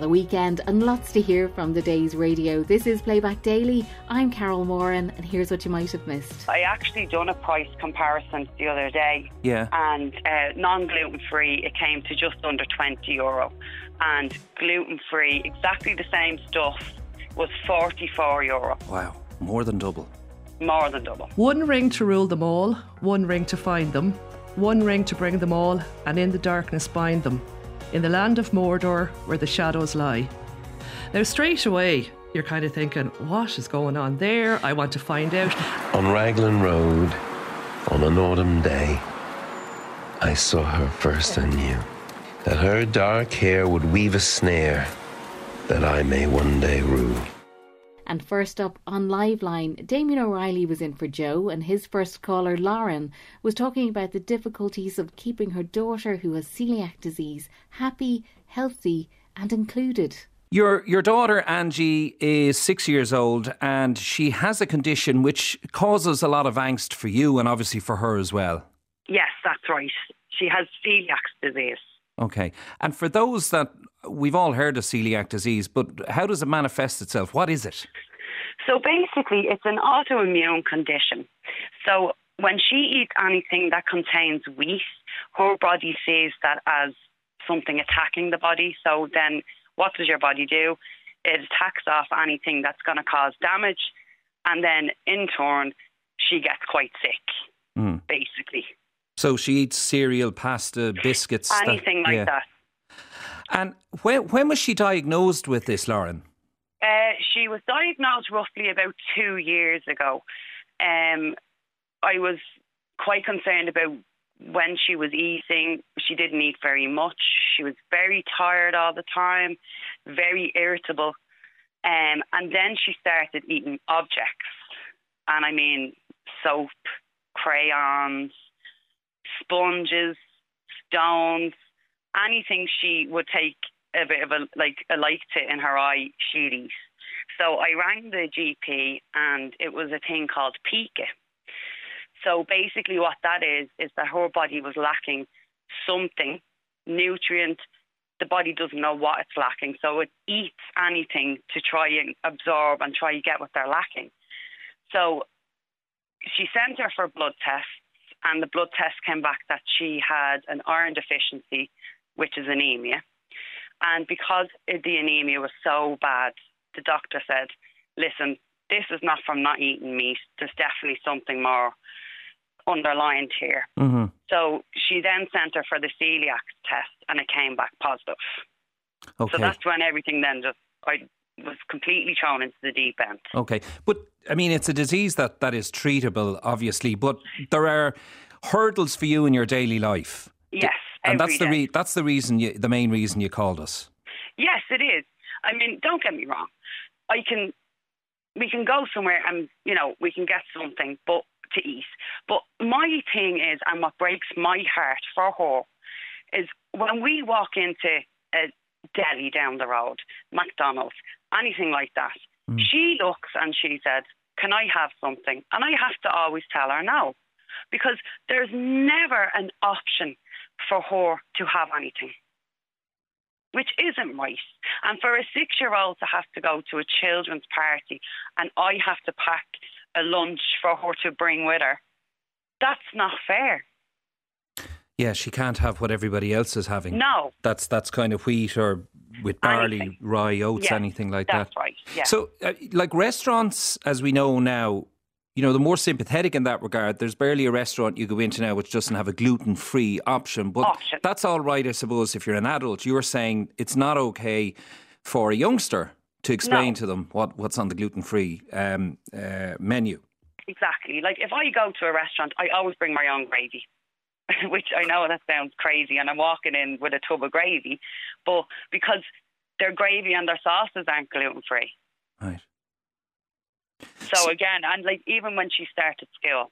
The weekend and lots to hear from the day's radio. This is Playback Daily. I'm Carol Moran, and here's what you might have missed. I actually done a price comparison the other day. Yeah. And uh, non gluten free, it came to just under 20 euro. And gluten free, exactly the same stuff, was 44 euro. Wow, more than double. More than double. One ring to rule them all, one ring to find them, one ring to bring them all, and in the darkness bind them in the land of Mordor where the shadows lie. Now, straight away, you're kind of thinking, what is going on there? I want to find out. On Raglan Road, on an autumn day, I saw her first and knew that her dark hair would weave a snare that I may one day rue. And first up on Liveline, Damien O'Reilly was in for Joe, and his first caller, Lauren, was talking about the difficulties of keeping her daughter, who has celiac disease, happy, healthy, and included. Your your daughter Angie is six years old, and she has a condition which causes a lot of angst for you, and obviously for her as well. Yes, that's right. She has celiac disease. Okay, and for those that we've all heard of celiac disease, but how does it manifest itself? What is it? So basically, it's an autoimmune condition. So when she eats anything that contains wheat, her body sees that as something attacking the body. So then what does your body do? It attacks off anything that's going to cause damage. And then in turn, she gets quite sick, mm. basically. So she eats cereal, pasta, biscuits, anything that, like yeah. that. And when when was she diagnosed with this, Lauren? Uh, she was diagnosed roughly about two years ago. Um, I was quite concerned about when she was eating. She didn't eat very much. She was very tired all the time, very irritable. Um, and then she started eating objects. And I mean, soap, crayons, sponges, stones, anything she would take a bit of a like a light to in her eye, she'd eat. So I rang the GP and it was a thing called pica. So basically what that is is that her body was lacking something, nutrient, the body doesn't know what it's lacking. So it eats anything to try and absorb and try and get what they're lacking. So she sent her for blood tests and the blood test came back that she had an iron deficiency which is anemia. And because the anemia was so bad, the doctor said, listen, this is not from not eating meat. There's definitely something more underlined here. Mm-hmm. So she then sent her for the celiac test and it came back positive. Okay. So that's when everything then just, I was completely thrown into the deep end. Okay. But I mean, it's a disease that, that is treatable, obviously, but there are hurdles for you in your daily life. Yes and that's the re- that's the reason you, the main reason you called us. Yes, it is. I mean, don't get me wrong. I can we can go somewhere and you know we can get something, but to eat. But my thing is, and what breaks my heart for her is when we walk into a deli down the road, McDonald's, anything like that. Mm. She looks and she said, "Can I have something?" And I have to always tell her no, because there's never an option for her to have anything, which isn't right. And for a six year old to have to go to a children's party and I have to pack a lunch for her to bring with her, that's not fair. Yeah, she can't have what everybody else is having. No. That's that's kind of wheat or with barley, anything. rye, oats, yeah, anything like that's that. That's right. Yeah. So, uh, like restaurants, as we know now, you know, the more sympathetic in that regard. There's barely a restaurant you go into now which doesn't have a gluten free option. But option. that's all right, I suppose, if you're an adult. You're saying it's not okay for a youngster to explain no. to them what, what's on the gluten free um, uh, menu. Exactly. Like if I go to a restaurant, I always bring my own gravy. which I know that sounds crazy, and I'm walking in with a tub of gravy, but because their gravy and their sauces aren't gluten free. Right. So again, and like even when she started school,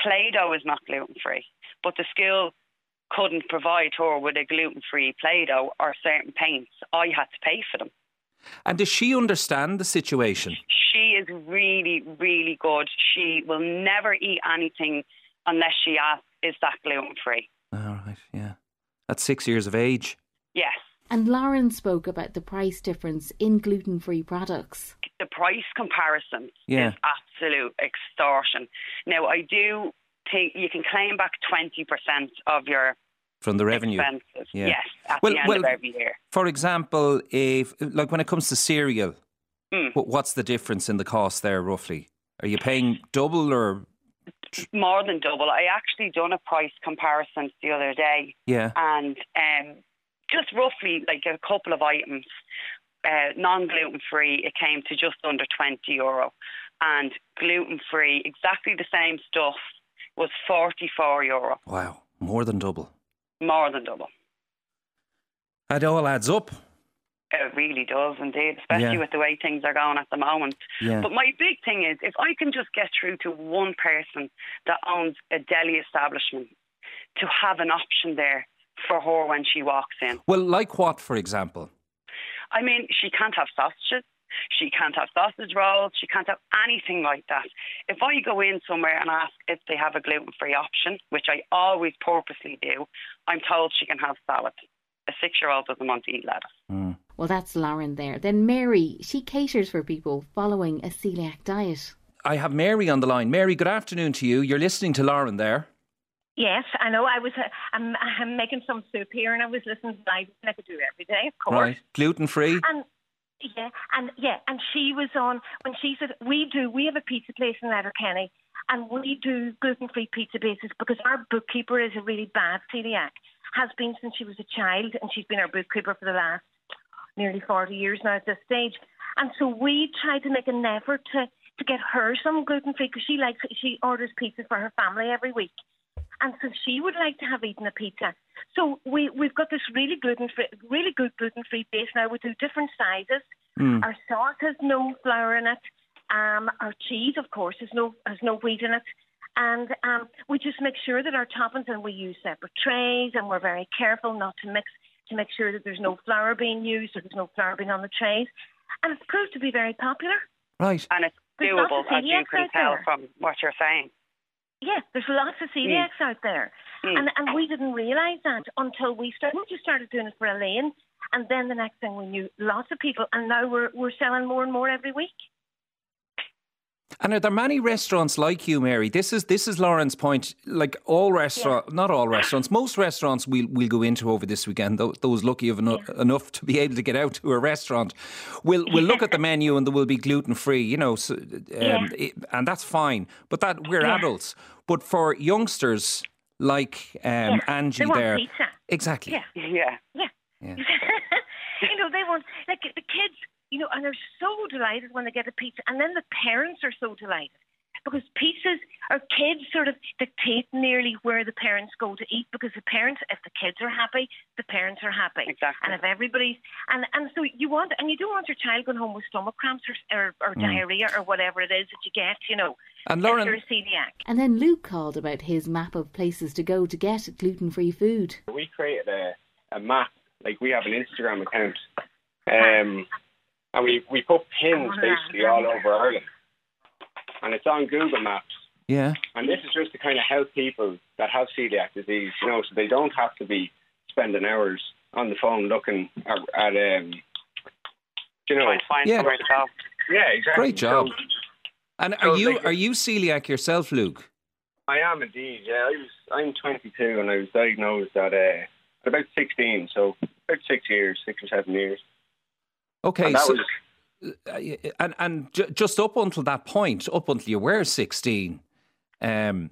Play-Doh is not gluten free, but the school couldn't provide her with a gluten free Play-Doh or certain paints. I had to pay for them. And does she understand the situation? She is really, really good. She will never eat anything unless she asks, "Is that gluten free?" All right, yeah. At six years of age. Yes. And Lauren spoke about the price difference in gluten free products. The price comparison Yeah. is absolute extortion. Now, I do think you can claim back 20% of your From the revenue. expenses. Yeah. Yes, at Well- the end well- of every year. For example, if like when it comes to cereal, Mm. what's the difference in the cost there roughly? Are you paying double or More than double. I actually done a price comparison the other day. yeah? and um, just roughly like a couple of items, uh, non gluten free, it came to just under 20 euro. And gluten free, exactly the same stuff, was 44 euro, Wow, more than double. more than double. It all adds up. It really does indeed, especially Yeah. with the way things are going at the moment. Yeah. But my big thing is if I can just get through to one person that owns a deli establishment to have an option there for her when she walks in. Well, like what, for example? I mean, she can't have sausages. She can't have sausage rolls. She can't have anything like that. If I go in somewhere and ask if they have a gluten free option, which I always purposely do, I'm told she can have salad. A six year old doesn't want to eat lettuce. Mm. Well, that's Lauren there. Then Mary, she caters for people following a celiac diet. I have Mary on the line. Mary, good afternoon to you. You're listening to Lauren there. Yes, I know. I was. Uh, I'm, I'm making some soup here, and I was listening to live, and I could do it every day, of course. Right. Gluten free. And yeah, and yeah, and she was on when she said we do. We have a pizza place in Letterkenny, and we do gluten-free pizza bases because our bookkeeper is a really bad celiac. Has been since she was a child, and she's been our bookkeeper for the last nearly forty years now at this stage. And so we try to make an effort to to get her some gluten-free because she likes she orders pizza for her family every week. And so she would like to have eaten a pizza. So we we've got this really gluten free, really good gluten free base now. We do different sizes. Mm. Our sauce has no flour in it. Um, our cheese, of course, has no has no wheat in it. And um, we just make sure that our toppings and we use separate trays, and we're very careful not to mix to make sure that there's no flour being used or there's no flour being on the trays. And it's proved to be very popular. Right. And it's doable, as you can tell there. from what you're saying. Yeah, there's lots of celiacs out there. Mm. And and we didn't realise that until we started. We just started doing it for Elaine, and then the next thing we knew, lots of people, and now we're we're selling more and more every week. And are there many restaurants like you, Mary? This is this is Lauren's point. Like all restaurants, not all restaurants, most restaurants we'll we'll go into over this weekend. tho- Those lucky of eno- enough to be able to get out to a restaurant, will will look at the menu and there will be gluten free. You know, so, um, Yeah. it- and that's fine. But that we're Yeah. adults. But for youngsters like um, Yeah, Angie they want there, pizza. exactly. Yeah. Yeah. Yeah. Yeah. you know, they want like the kids, you know, and they're so delighted when they get a pizza, and then the parents are so delighted because pizzas or kids sort of dictate nearly where the parents go to eat because the parents, if the kids are happy, the parents are happy, Exactly. and if everybody's and and so you want and you don't want your child going home with stomach cramps or or, or diarrhea or whatever it is that you get, you know, And if Lauren, you're a celiac. And then Luke called about his map of places to go to get gluten free food. we created a, a map. Like we have an Instagram account, um, and we we put pins basically all over Ireland, and it's on Google Maps. yeah, And this is just to kind of help people that have celiac disease, you know, so they don't have to be spending hours on the phone looking at, at um, you know, Trying to find Yeah. somewhere to go. yeah, exactly. great job. So And So, are you like- are you celiac yourself, Luke? I am indeed. Yeah, I was. I'm 22, and I was diagnosed at uh, at about 16, so about six years, six or seven years. Okay, And so was uh, and and just up until that point, up until you were sixteen, um,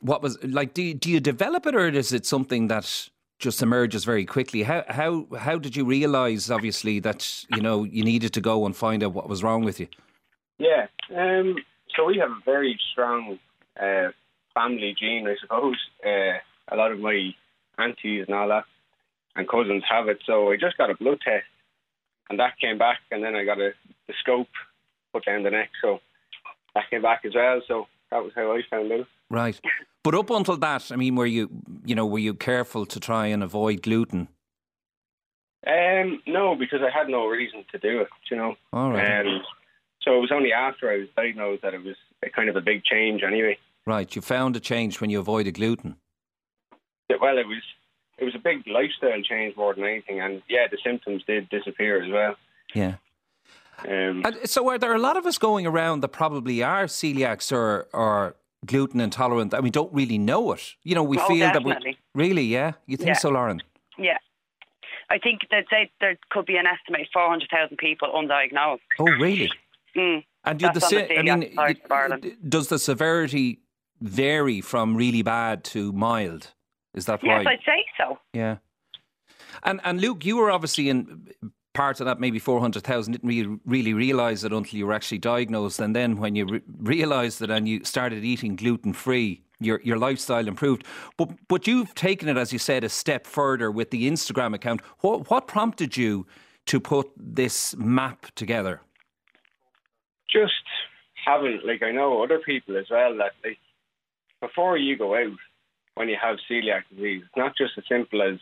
what was like? Do you, do you develop it, or is it something that just emerges very quickly? How how how did you realise, obviously, that you know you needed to go and find out what was wrong with you? Yeah. Um, so we have a very strong uh, family gene, I suppose. Uh, a lot of my aunties and all that and cousins have it. So I just got a blood test, and that came back, and then I got a the scope put down the neck, so that came back as well. So that was how I found out. Right, but up until that, I mean, were you you know were you careful to try and avoid gluten? Um, no, because I had no reason to do it. You know. All right, Um, so it was only after I was diagnosed that it was a kind of a big change. Anyway. right. You found a change when you avoided gluten. Well, it was it was a big lifestyle change more than anything, and yeah, the symptoms did disappear as well. Yeah. Um, And so, are there a lot of us going around that probably are celiacs or, or gluten intolerant? and we don't really know it. You know, we Oh, feel that we really, yeah. You think Yeah. so, Lauren? Yeah. I think they'd say there could be an estimated 400,000 people undiagnosed. Oh, really? Mm. And do the That's on the I mean, of Ireland. does the severity vary from really bad to mild? Is that Yes, why? I'd say so. Yeah. And and Luke, you were obviously in part of that, maybe four hundred thousand. Didn't really really realise it until you were actually diagnosed, and then when you re- realised it and you started eating gluten free, your your lifestyle improved. But but you've taken it, as you said, a step further with the Instagram account. What what prompted you to put this map together? just having like I know other people as well that like before you go out when you have celiac disease, it's not just as simple as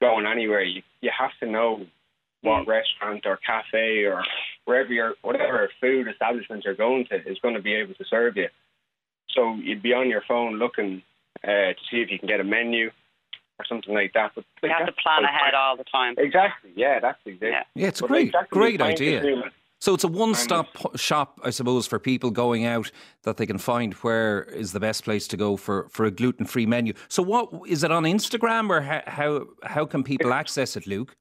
going anywhere. You you have to know what restaurant or cafe or wherever you're whatever food establishment you're going to is going to be able to serve you. So you'd be on your phone looking uh, to see if you can get a menu or something like that. But You have to plan ahead all the time. Exactly. Yeah, that's exactly. Yeah. Yeah, it's a But, like, great that can be great idea. consuming. So it's a one-stop shop, I suppose, for people going out that they can find where is the best place to go for, for a gluten-free menu. So what is it on Instagram or how how, how can people access it, Luke?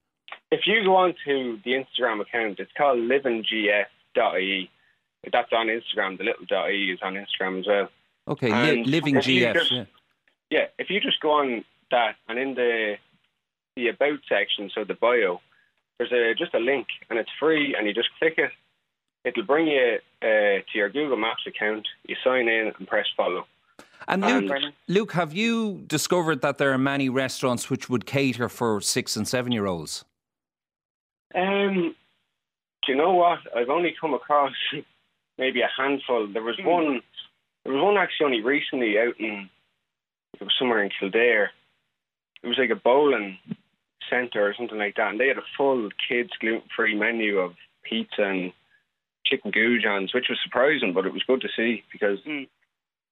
if you go on to the Instagram account, it's called livinggf.ie. That's on Instagram. The little .ie is on Instagram as well. Okay, li- And living GF. just- yeah. Yeah, if you just go on that and in the the about section, so the bio, there's a just a link and it's free, and you just click it. It'll bring you uh, to your Google Maps account. You sign in and press follow. And Luke, Luke, have you discovered that there are many restaurants which would cater for six and seven-year-olds? Um, do you know what? I've only come across maybe a handful. There was one. There was one actually only recently out in. It was somewhere in Kildare. It was like a bowling centre or something like that, and they had a full kids gluten-free menu of pizza and chicken goujons, which was surprising, but it was good to see because Mm.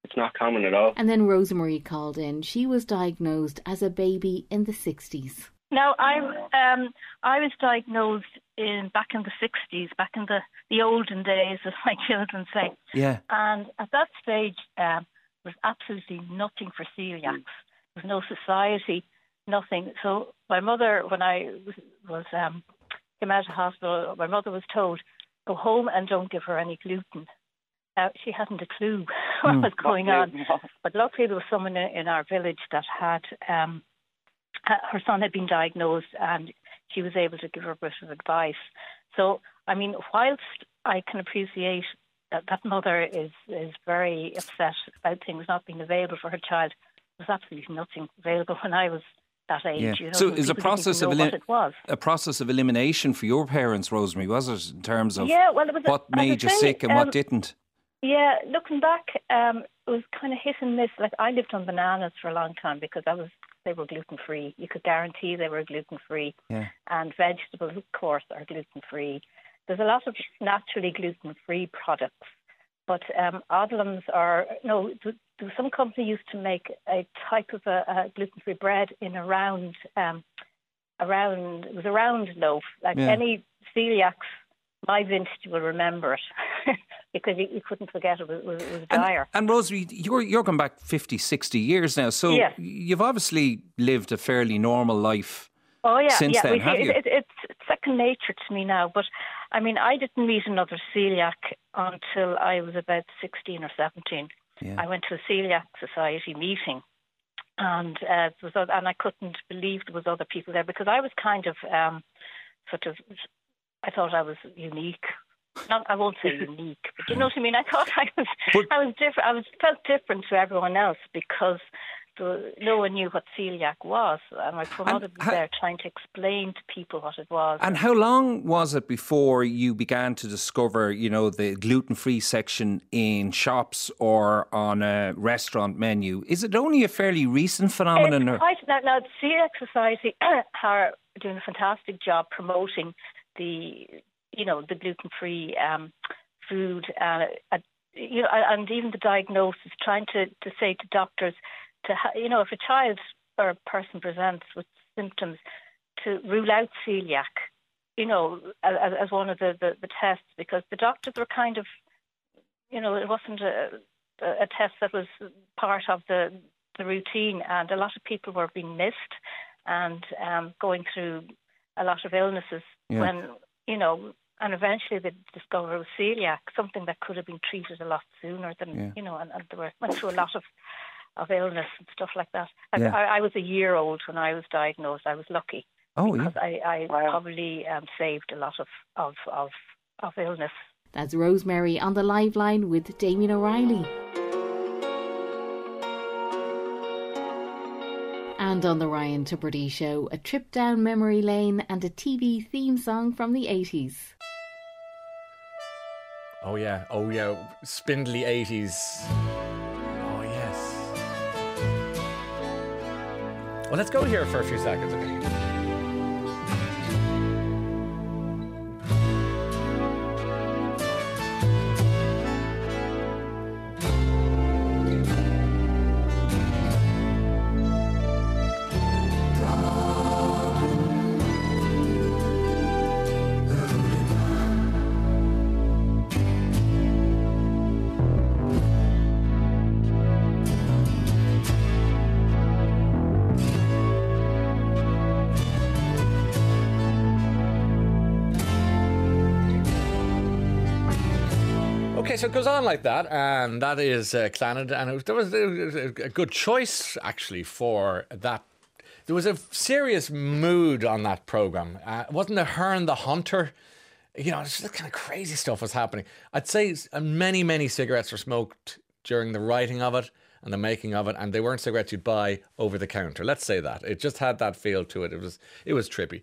it's not common at all. And then Rosemary called in. She was diagnosed as a baby in the 60s. No, I'm. Um, I was diagnosed in back in the '60s, back in the the olden days, as my children say. Yeah. And at that stage, um, there was absolutely nothing for celiacs. There was no society, nothing. So my mother, when I was, was um, came out of hospital, my mother was told, "Go home and don't give her any gluten." Now she hadn't a clue what was going on. But luckily, there was someone in in our village that had um, her son had been diagnosed, and she was able to give her a bit of advice. So, I mean, whilst I can appreciate that that mother is is very upset about things not being available for her child, there was absolutely nothing available when I was that age. Yeah. You know, So is a process of elim- it was. a process of elimination for your parents, Rosemary, was it, in terms of Yeah, well, it was what I made you sick and um, what didn't? Yeah, looking back, um, it was kind of hit and miss. Like I lived on bananas for a long time because I was they were gluten free. You could guarantee they were gluten free, Yeah. and vegetables, of course, are gluten free. There's a lot of naturally gluten free products, but um, are no. th- th- Some company used to make a type of a, a gluten free bread in a round, um, a round. It was a round loaf. Like Yeah. any celiacs my vintage will remember it because you, you couldn't forget it was, was, was And, dire. and Rosemary, you're, you're going back 50, 60 years now. So you've obviously lived a fairly normal life. Oh yeah, since yeah. then, have you? it, it, it's second nature to me now. But I mean, I didn't meet another celiac until I was about sixteen or seventeen. Yeah. I went to a celiac society meeting, and uh, was, and I couldn't believe there was other people there because I was kind of um, sort of. I thought I was unique. Not, I won't say unique, but you know what I mean. I thought I was, But- I was different. I was felt different to everyone else because the, no one knew what celiac was, and my poor And was there trying to explain to people what it was. And how long was it before you began to discover, you know, the gluten-free section in shops or on a restaurant menu? Is it only a fairly recent phenomenon? It's quite, now, now, the Celiac Society are doing a fantastic job promoting the, you know, the gluten-free um, food, uh, uh, you know, and even the diagnosis, trying to, to say to doctors, to ha- you know, if a child or a person presents with symptoms, to rule out celiac, you know, as, as one of the, the, the, tests, because the doctors were kind of, you know, it wasn't a, a test that was part of the, the routine, and a lot of people were being missed and um, going through a lot of illnesses yeah. when, you know, and eventually they discovered it was celiac, something that could have been treated a lot sooner than, yeah. you know, and, and they were, went through a lot of of illness and stuff like that. Yeah. I, I, was a year old when I was diagnosed. I was lucky. Oh, because yeah. I, I wow. probably um, saved a lot of, of, of, of illness. That's Rosemary on the Liveline with Damien O'Reilly. And on the Ryan Tubridy show, a trip down memory lane and a TV theme song from the 80s. Oh, yeah. Oh, yeah. Spindly 80s. Well, let's go here for a few seconds, okay? Okay, so it goes on like that, and that is uh, Clannad, and was, there was a, good choice actually for that. There was a serious mood on that program. Uh, wasn't it Herne the Hunter? You know, just kind of crazy stuff was happening. I'd say many, many cigarettes were smoked during the writing of it and the making of it, and they weren't cigarettes you'd buy over the counter. Let's say that it just had that feel to it. It was it was trippy.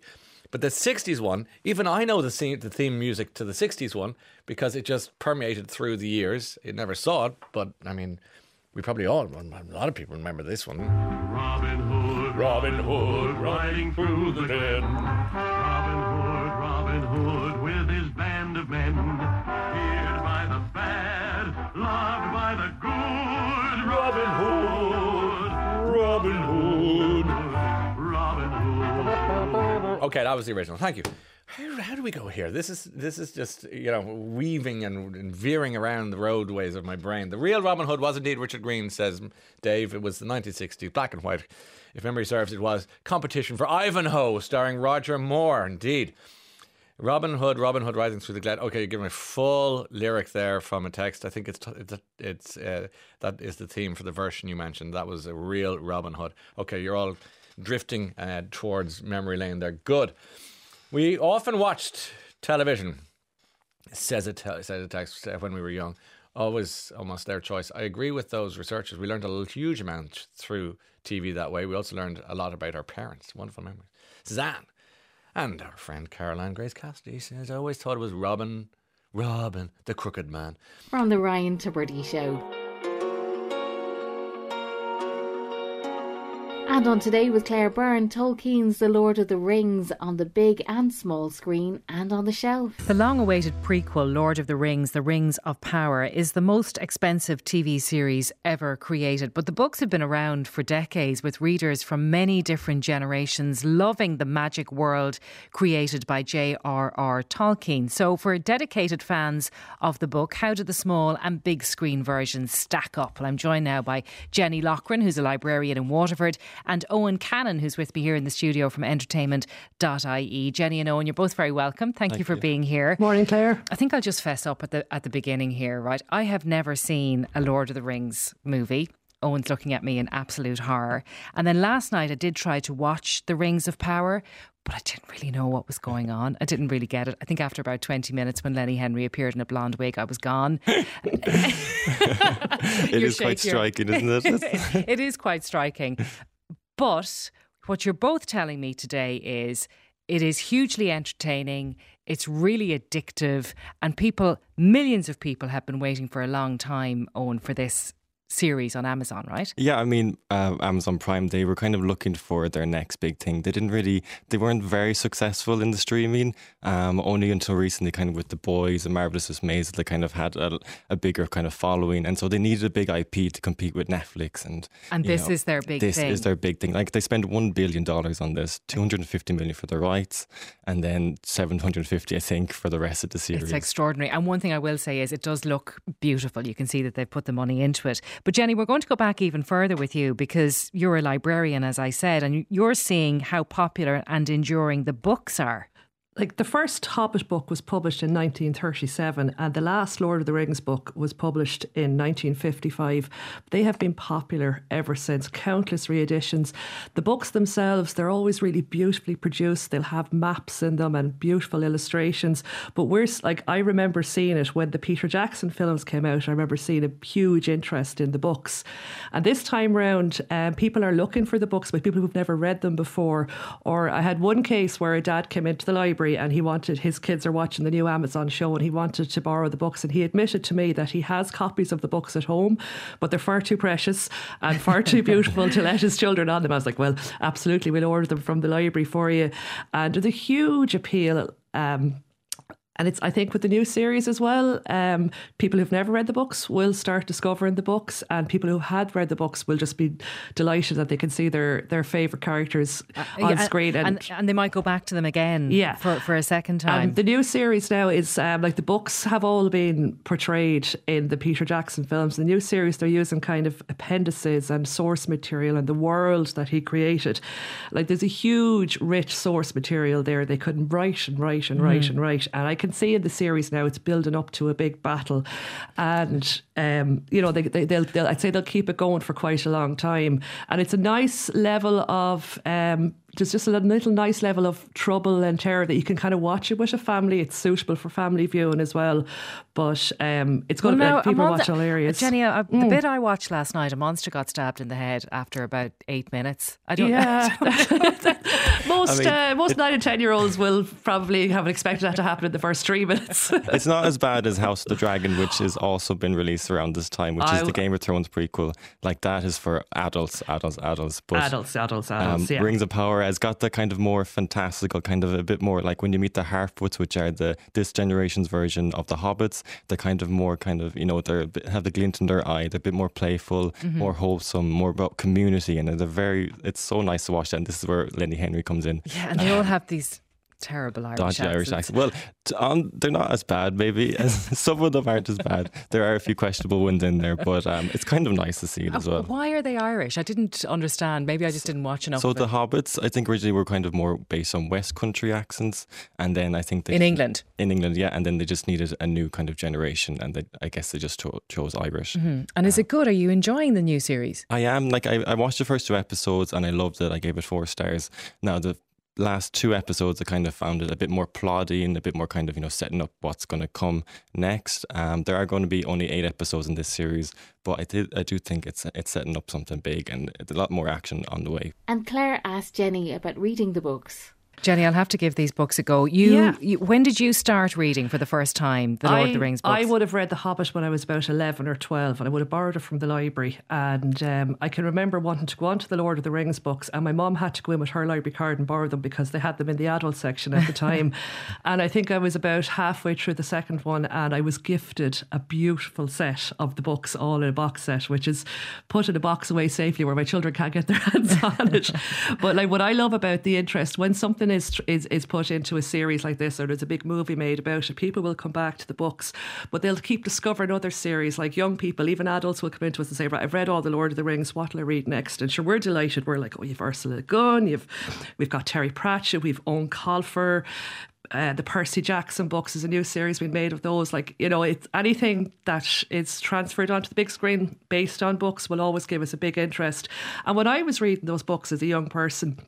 But the 60s one, even I know the theme, the theme music to the 60s one because it just permeated through the years. It never saw it, but I mean, we probably all, a lot of people remember this one. Robin Hood, Robin Hood, riding through the den. Robin Hood, Robin Hood, with his band of men. Feared by the bad, loved by the good. Okay, that was the original. Thank you. How, how, do we go here? This is this is just you know weaving and, and, veering around the roadways of my brain. The real Robin Hood was indeed Richard Greene, says Dave. It was the 1960s, black and white. If memory serves, it was competition for Ivanhoe, starring Roger Moore. Indeed, Robin Hood, Robin Hood rising through the glen. Okay, you're giving a full lyric there from a text. I think it's it's, it's uh, that is the theme for the version you mentioned. That was a real Robin Hood. Okay, you're all drifting uh, towards memory lane They're Good. We often watched television, says it, says it text, uh, when we were young. Always almost their choice. I agree with those researchers. We learned a huge amount through TV that way. We also learned a lot about our parents. Wonderful memories. Suzanne and our friend Caroline Grace Cassidy says, I always thought it was Robin, Robin, the crooked man. We're on the Ryan Tubridy show. And on Today with Claire Byrne, Tolkien's The Lord of the Rings on the big and small screen and on the shelf. The long awaited prequel, Lord of the Rings, The Rings of Power, is the most expensive TV series ever created. But the books have been around for decades with readers from many different generations loving the magic world created by J.R.R. Tolkien. So, for dedicated fans of the book, how do the small and big screen versions stack up? Well, I'm joined now by Jenny Loughran, who's a librarian in Waterford and Owen Cannon, who's with me here in the studio from entertainment.ie. Jenny and Owen, you're both very welcome. Thank, Thank you for you. being here. Morning, Claire. I think I'll just fess up at the at the beginning here, right? I have never seen a Lord of the Rings movie. Owen's looking at me in absolute horror. And then last night I did try to watch The Rings of Power, but I didn't really know what was going on. I didn't really get it. I think after about 20 minutes when Lenny Henry appeared in a blonde wig, I was gone. it is quite striking, isn't it? it is quite striking. But what you're both telling me today is it is hugely entertaining, it's really addictive, and people, millions of people, have been waiting for a long time, Owen, for this series on Amazon, right? Yeah, I mean, uh, Amazon Prime, they were kind of looking for their next big thing. They didn't really, they weren't very successful in the streaming. Um, only until recently, kind of with The Boys and Marvelous Miss Maisel, they kind of had a, a, bigger kind of following. And so they needed a big IP to compete with Netflix. And and this know, is their big this thing. is their big thing. Like they spend $1 billion on this, 250 million for the rights, and then 750, I think, for the rest of the series. It's extraordinary. And one thing I will say is it does look beautiful. You can see that they've put the money into it. But Jenny, we're going to go back even further with you because you're a librarian, as I said, and you're seeing how popular and enduring the books are like the first Hobbit book was published in 1937 and the last Lord of the Rings book was published in 1955. They have been popular ever since, countless reeditions. The books themselves, they're always really beautifully produced. They'll have maps in them and beautiful illustrations. But we're like, I remember seeing it when the Peter Jackson films came out. I remember seeing a huge interest in the books. And this time round, um, people are looking for the books by people who've never read them before. Or I had one case where a dad came into the library library and he wanted his kids are watching the new Amazon show and he wanted to borrow the books and he admitted to me that he has copies of the books at home but they're far too precious and far too beautiful to let his children on them. I was like, well, absolutely, we'll order them from the library for you. And the huge appeal um, and it's I think with the new series as well, um, people who've never read the books will start discovering the books, and people who had read the books will just be delighted that they can see their their favorite characters uh, on yeah, screen, and, and, and they might go back to them again, yeah. for for a second time. And the new series now is um, like the books have all been portrayed in the Peter Jackson films. The new series they're using kind of appendices and source material and the world that he created. Like there's a huge, rich source material there. They couldn't write and write and write mm. and write, and I can see in the series now it's building up to a big battle, and um, you know they, they will they'll I'd say they'll keep it going for quite a long time, and it's a nice level of um, there's just a little nice level of trouble and terror that you can kind of watch it with a family. It's suitable for family viewing as well, but um, it's going well, to be people watch all areas. Jenny, uh, mm. the bit I watched last night, a monster got stabbed in the head after about eight minutes. I don't. Yeah, most I mean, uh, most nine and ten year olds will probably have expected that to happen in the first three minutes. it's not as bad as House of the Dragon, which has also been released around this time, which I, is the Game of Thrones prequel. Like that is for adults, adults, adults. But adults, adults, adults. Um, yeah. Rings of Power has got the kind of more fantastical, kind of a bit more like when you meet the Harfoots, which are the this generation's version of the Hobbits. They're kind of more kind of you know they have the glint in their eye. They're a bit more playful, mm-hmm. more wholesome, more about community, and they're very. It's so nice to watch that. And this is where Lenny Henry comes in. Yeah, and they all have these terrible Irish dodgy Irish accent. Well, um, they're not as bad, maybe. Some of them aren't as bad. There are a few questionable ones in there, but um, it's kind of nice to see it as well. Why are they Irish? I didn't understand. Maybe I just didn't watch enough. So the Hobbits, I think originally were kind of more based on West Country accents, and then I think they in England, in England, yeah, and then they just needed a new kind of generation, and they, I guess they just cho- chose Irish. Mm-hmm. And is it good? Are you enjoying the new series? I am. Like I, I watched the first two episodes, and I loved it. I gave it four stars. Now the last two episodes, I kind of found it a bit more ploddy and a bit more kind of, you know, setting up what's going to come next. Um, there are going to be only eight episodes in this series, but I did, I do think it's it's setting up something big and a lot more action on the way. And Claire asked Jenny about reading the books. Jenny, I'll have to give these books a go. You, yeah. you, when did you start reading for the first time the Lord I, of the Rings books? I would have read The Hobbit when I was about eleven or twelve, and I would have borrowed it from the library. And um, I can remember wanting to go on to the Lord of the Rings books, and my mom had to go in with her library card and borrow them because they had them in the adult section at the time. and I think I was about halfway through the second one, and I was gifted a beautiful set of the books, all in a box set, which is put in a box away safely where my children can't get their hands on it. But like what I love about the interest when something is is is put into a series like this, or there's a big movie made about it, people will come back to the books, but they'll keep discovering other series. Like young people, even adults, will come into us and say, "Right, I've read all the Lord of the Rings. What'll I read next?" And sure, we're delighted. We're like, "Oh, you've Ursula Le Guin, you've we've got Terry Pratchett, we've Eoin Colfer." Uh, the Percy Jackson books is a new series we made of those. Like, you know, it's anything that is transferred onto the big screen based on books will always give us a big interest. And when I was reading those books as a young person,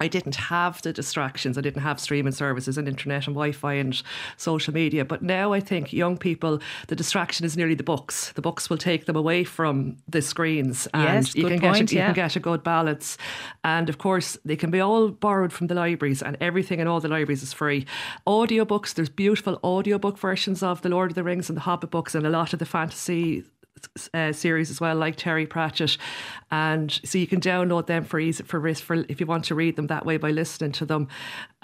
I didn't have the distractions. I didn't have streaming services and internet and Wi Fi and social media. But now I think young people, the distraction is nearly the books. The books will take them away from the screens. And yes, you, can point, get a, yeah. you can get a good balance. And of course, they can be all borrowed from the libraries, and everything in all the libraries is free. Audiobooks, there's beautiful audiobook versions of The Lord of the Rings and the Hobbit books, and a lot of the fantasy uh, series as well, like Terry Pratchett, and so you can download them for easy for risk for if you want to read them that way by listening to them.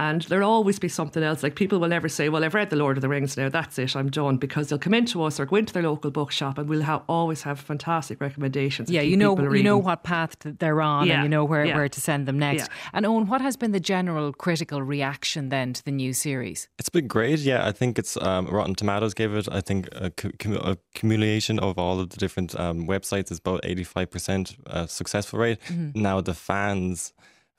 And there'll always be something else. Like people will never say, "Well, I've read the Lord of the Rings now. That's it. I'm done." Because they'll come into us or go into their local bookshop, and we'll have, always have fantastic recommendations. Yeah, you know, you know what path they're on, yeah. and you know where, yeah. where to send them next. Yeah. And Owen, what has been the general critical reaction then to the new series? It's been great. Yeah, I think it's um, Rotten Tomatoes gave it. I think a, a accumulation of all of the different um, websites is about eighty five percent uh, successful rate. Mm-hmm. Now the fans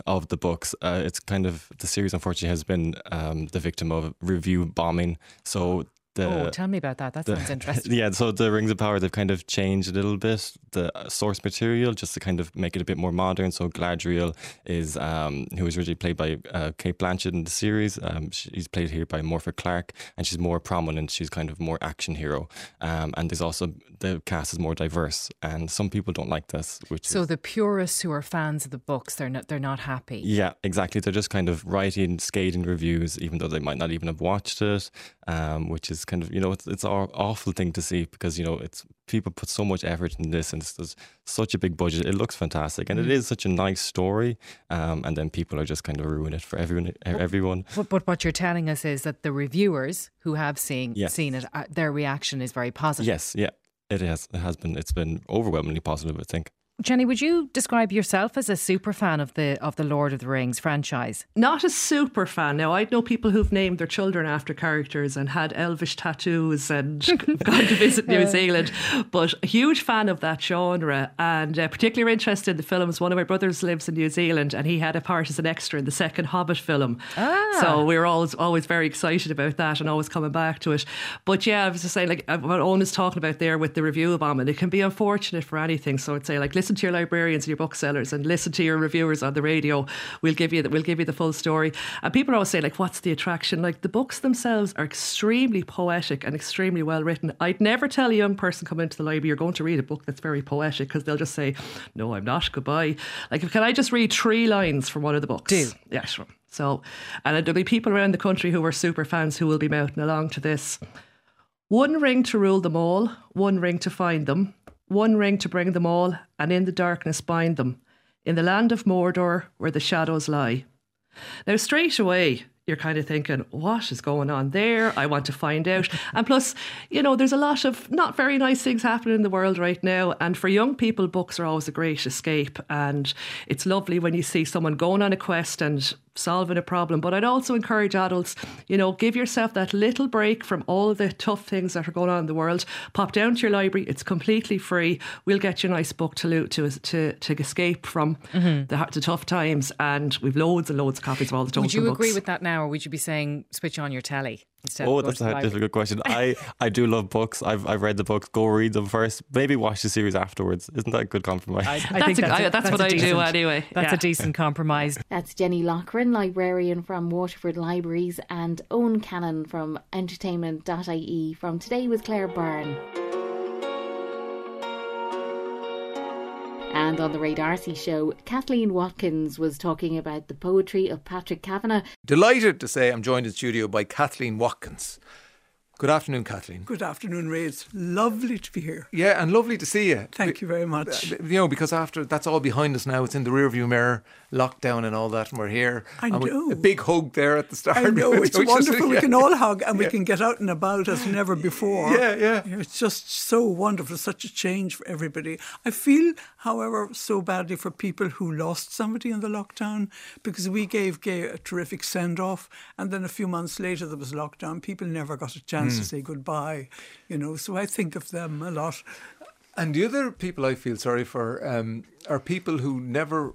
of the books. Uh, it's kind of the series, unfortunately, has been um, the victim of review bombing. So the, oh, tell me about that. That the, sounds interesting. Yeah, so the Rings of Power, they've kind of changed a little bit the source material just to kind of make it a bit more modern. So Galadriel is, um, who was originally played by uh, Cate Blanchett in the series. Um, she's played here by Morfydd Clark, and she's more prominent. She's kind of more action hero. Um, and there's also the cast is more diverse, and some people don't like this. Which so is, the purists who are fans of the books, they're not they're not happy. Yeah, exactly. They're just kind of writing scathing reviews, even though they might not even have watched it, um, which is kind of you know it's it's an awful thing to see because you know it's people put so much effort in this and there's such a big budget. It looks fantastic and mm. it is such a nice story. Um, and then people are just kind of ruining it for everyone. Everyone. But, but what you're telling us is that the reviewers who have seen yes. seen it, uh, their reaction is very positive. Yes, yeah, it has. It has been. It's been overwhelmingly positive. I think. Jenny, would you describe yourself as a super fan of the of the Lord of the Rings franchise? Not a super fan. Now I know people who've named their children after characters and had elvish tattoos and gone to visit New Zealand, but a huge fan of that genre and uh, particularly interested in the films. One of my brothers lives in New Zealand and he had a part as an extra in the second Hobbit film. Ah. So we were always always very excited about that and always coming back to it. But yeah, I was just saying like uh, what Owen is talking about there with the review bombing, it can be unfortunate for anything. So I'd say like listen listen to your librarians and your booksellers and listen to your reviewers on the radio. We'll give you the, we'll give you the full story. And people always say like, what's the attraction? Like the books themselves are extremely poetic and extremely well written. I'd never tell a young person come into the library you're going to read a book that's very poetic because they'll just say, no, I'm not. Goodbye. Like, can I just read three lines from one of the books? Do yeah, sure. So, and there'll be people around the country who are super fans who will be mounting along to this. One ring to rule them all, one ring to find them, one ring to bring them all, and in the darkness bind them, in the land of Mordor where the shadows lie. Now, straight away, you're kind of thinking, what is going on there? I want to find out. And plus, you know, there's a lot of not very nice things happening in the world right now. And for young people, books are always a great escape. And it's lovely when you see someone going on a quest and solving a problem. But I'd also encourage adults, you know, give yourself that little break from all the tough things that are going on in the world. Pop down to your library; it's completely free. We'll get you a nice book to to to, to escape from mm-hmm. the, the, tough times, and we've loads and loads of copies of all the Would you books. agree with that now, or would you be saying switch on your telly? Oh, that's a difficult question. I, I do love books. I've I've read the books. Go read them first. Maybe watch the series afterwards. Isn't that a good compromise? I, I that's think a, that's, a, that's, that's what I decent, do anyway. That's yeah. a decent compromise. That's Jenny Loughran, librarian from Waterford Libraries, and Owen Cannon from Entertainment.ie from Today with Claire Byrne. And on the Ray D'Arcy show, Kathleen Watkins was talking about the poetry of Patrick Kavanagh. Delighted to say I'm joined in studio by Kathleen Watkins. Good afternoon, Kathleen. Good afternoon, Ray. It's lovely to be here. Yeah, and lovely to see you. Thank you very much. Uh, you know, because after that's all behind us now, it's in the rearview mirror, lockdown and all that, and we're here. I know. A big hug there at the start. I know. It's wonderful. yeah. We can all hug and yeah. we can get out and about as never before. Yeah, yeah. It's just so wonderful. Such a change for everybody. I feel, however, so badly for people who lost somebody in the lockdown because we gave Gay a terrific send off, and then a few months later there was lockdown. People never got a chance mm. To say goodbye, you know. So I think of them a lot. And the other people I feel sorry for um, are people who never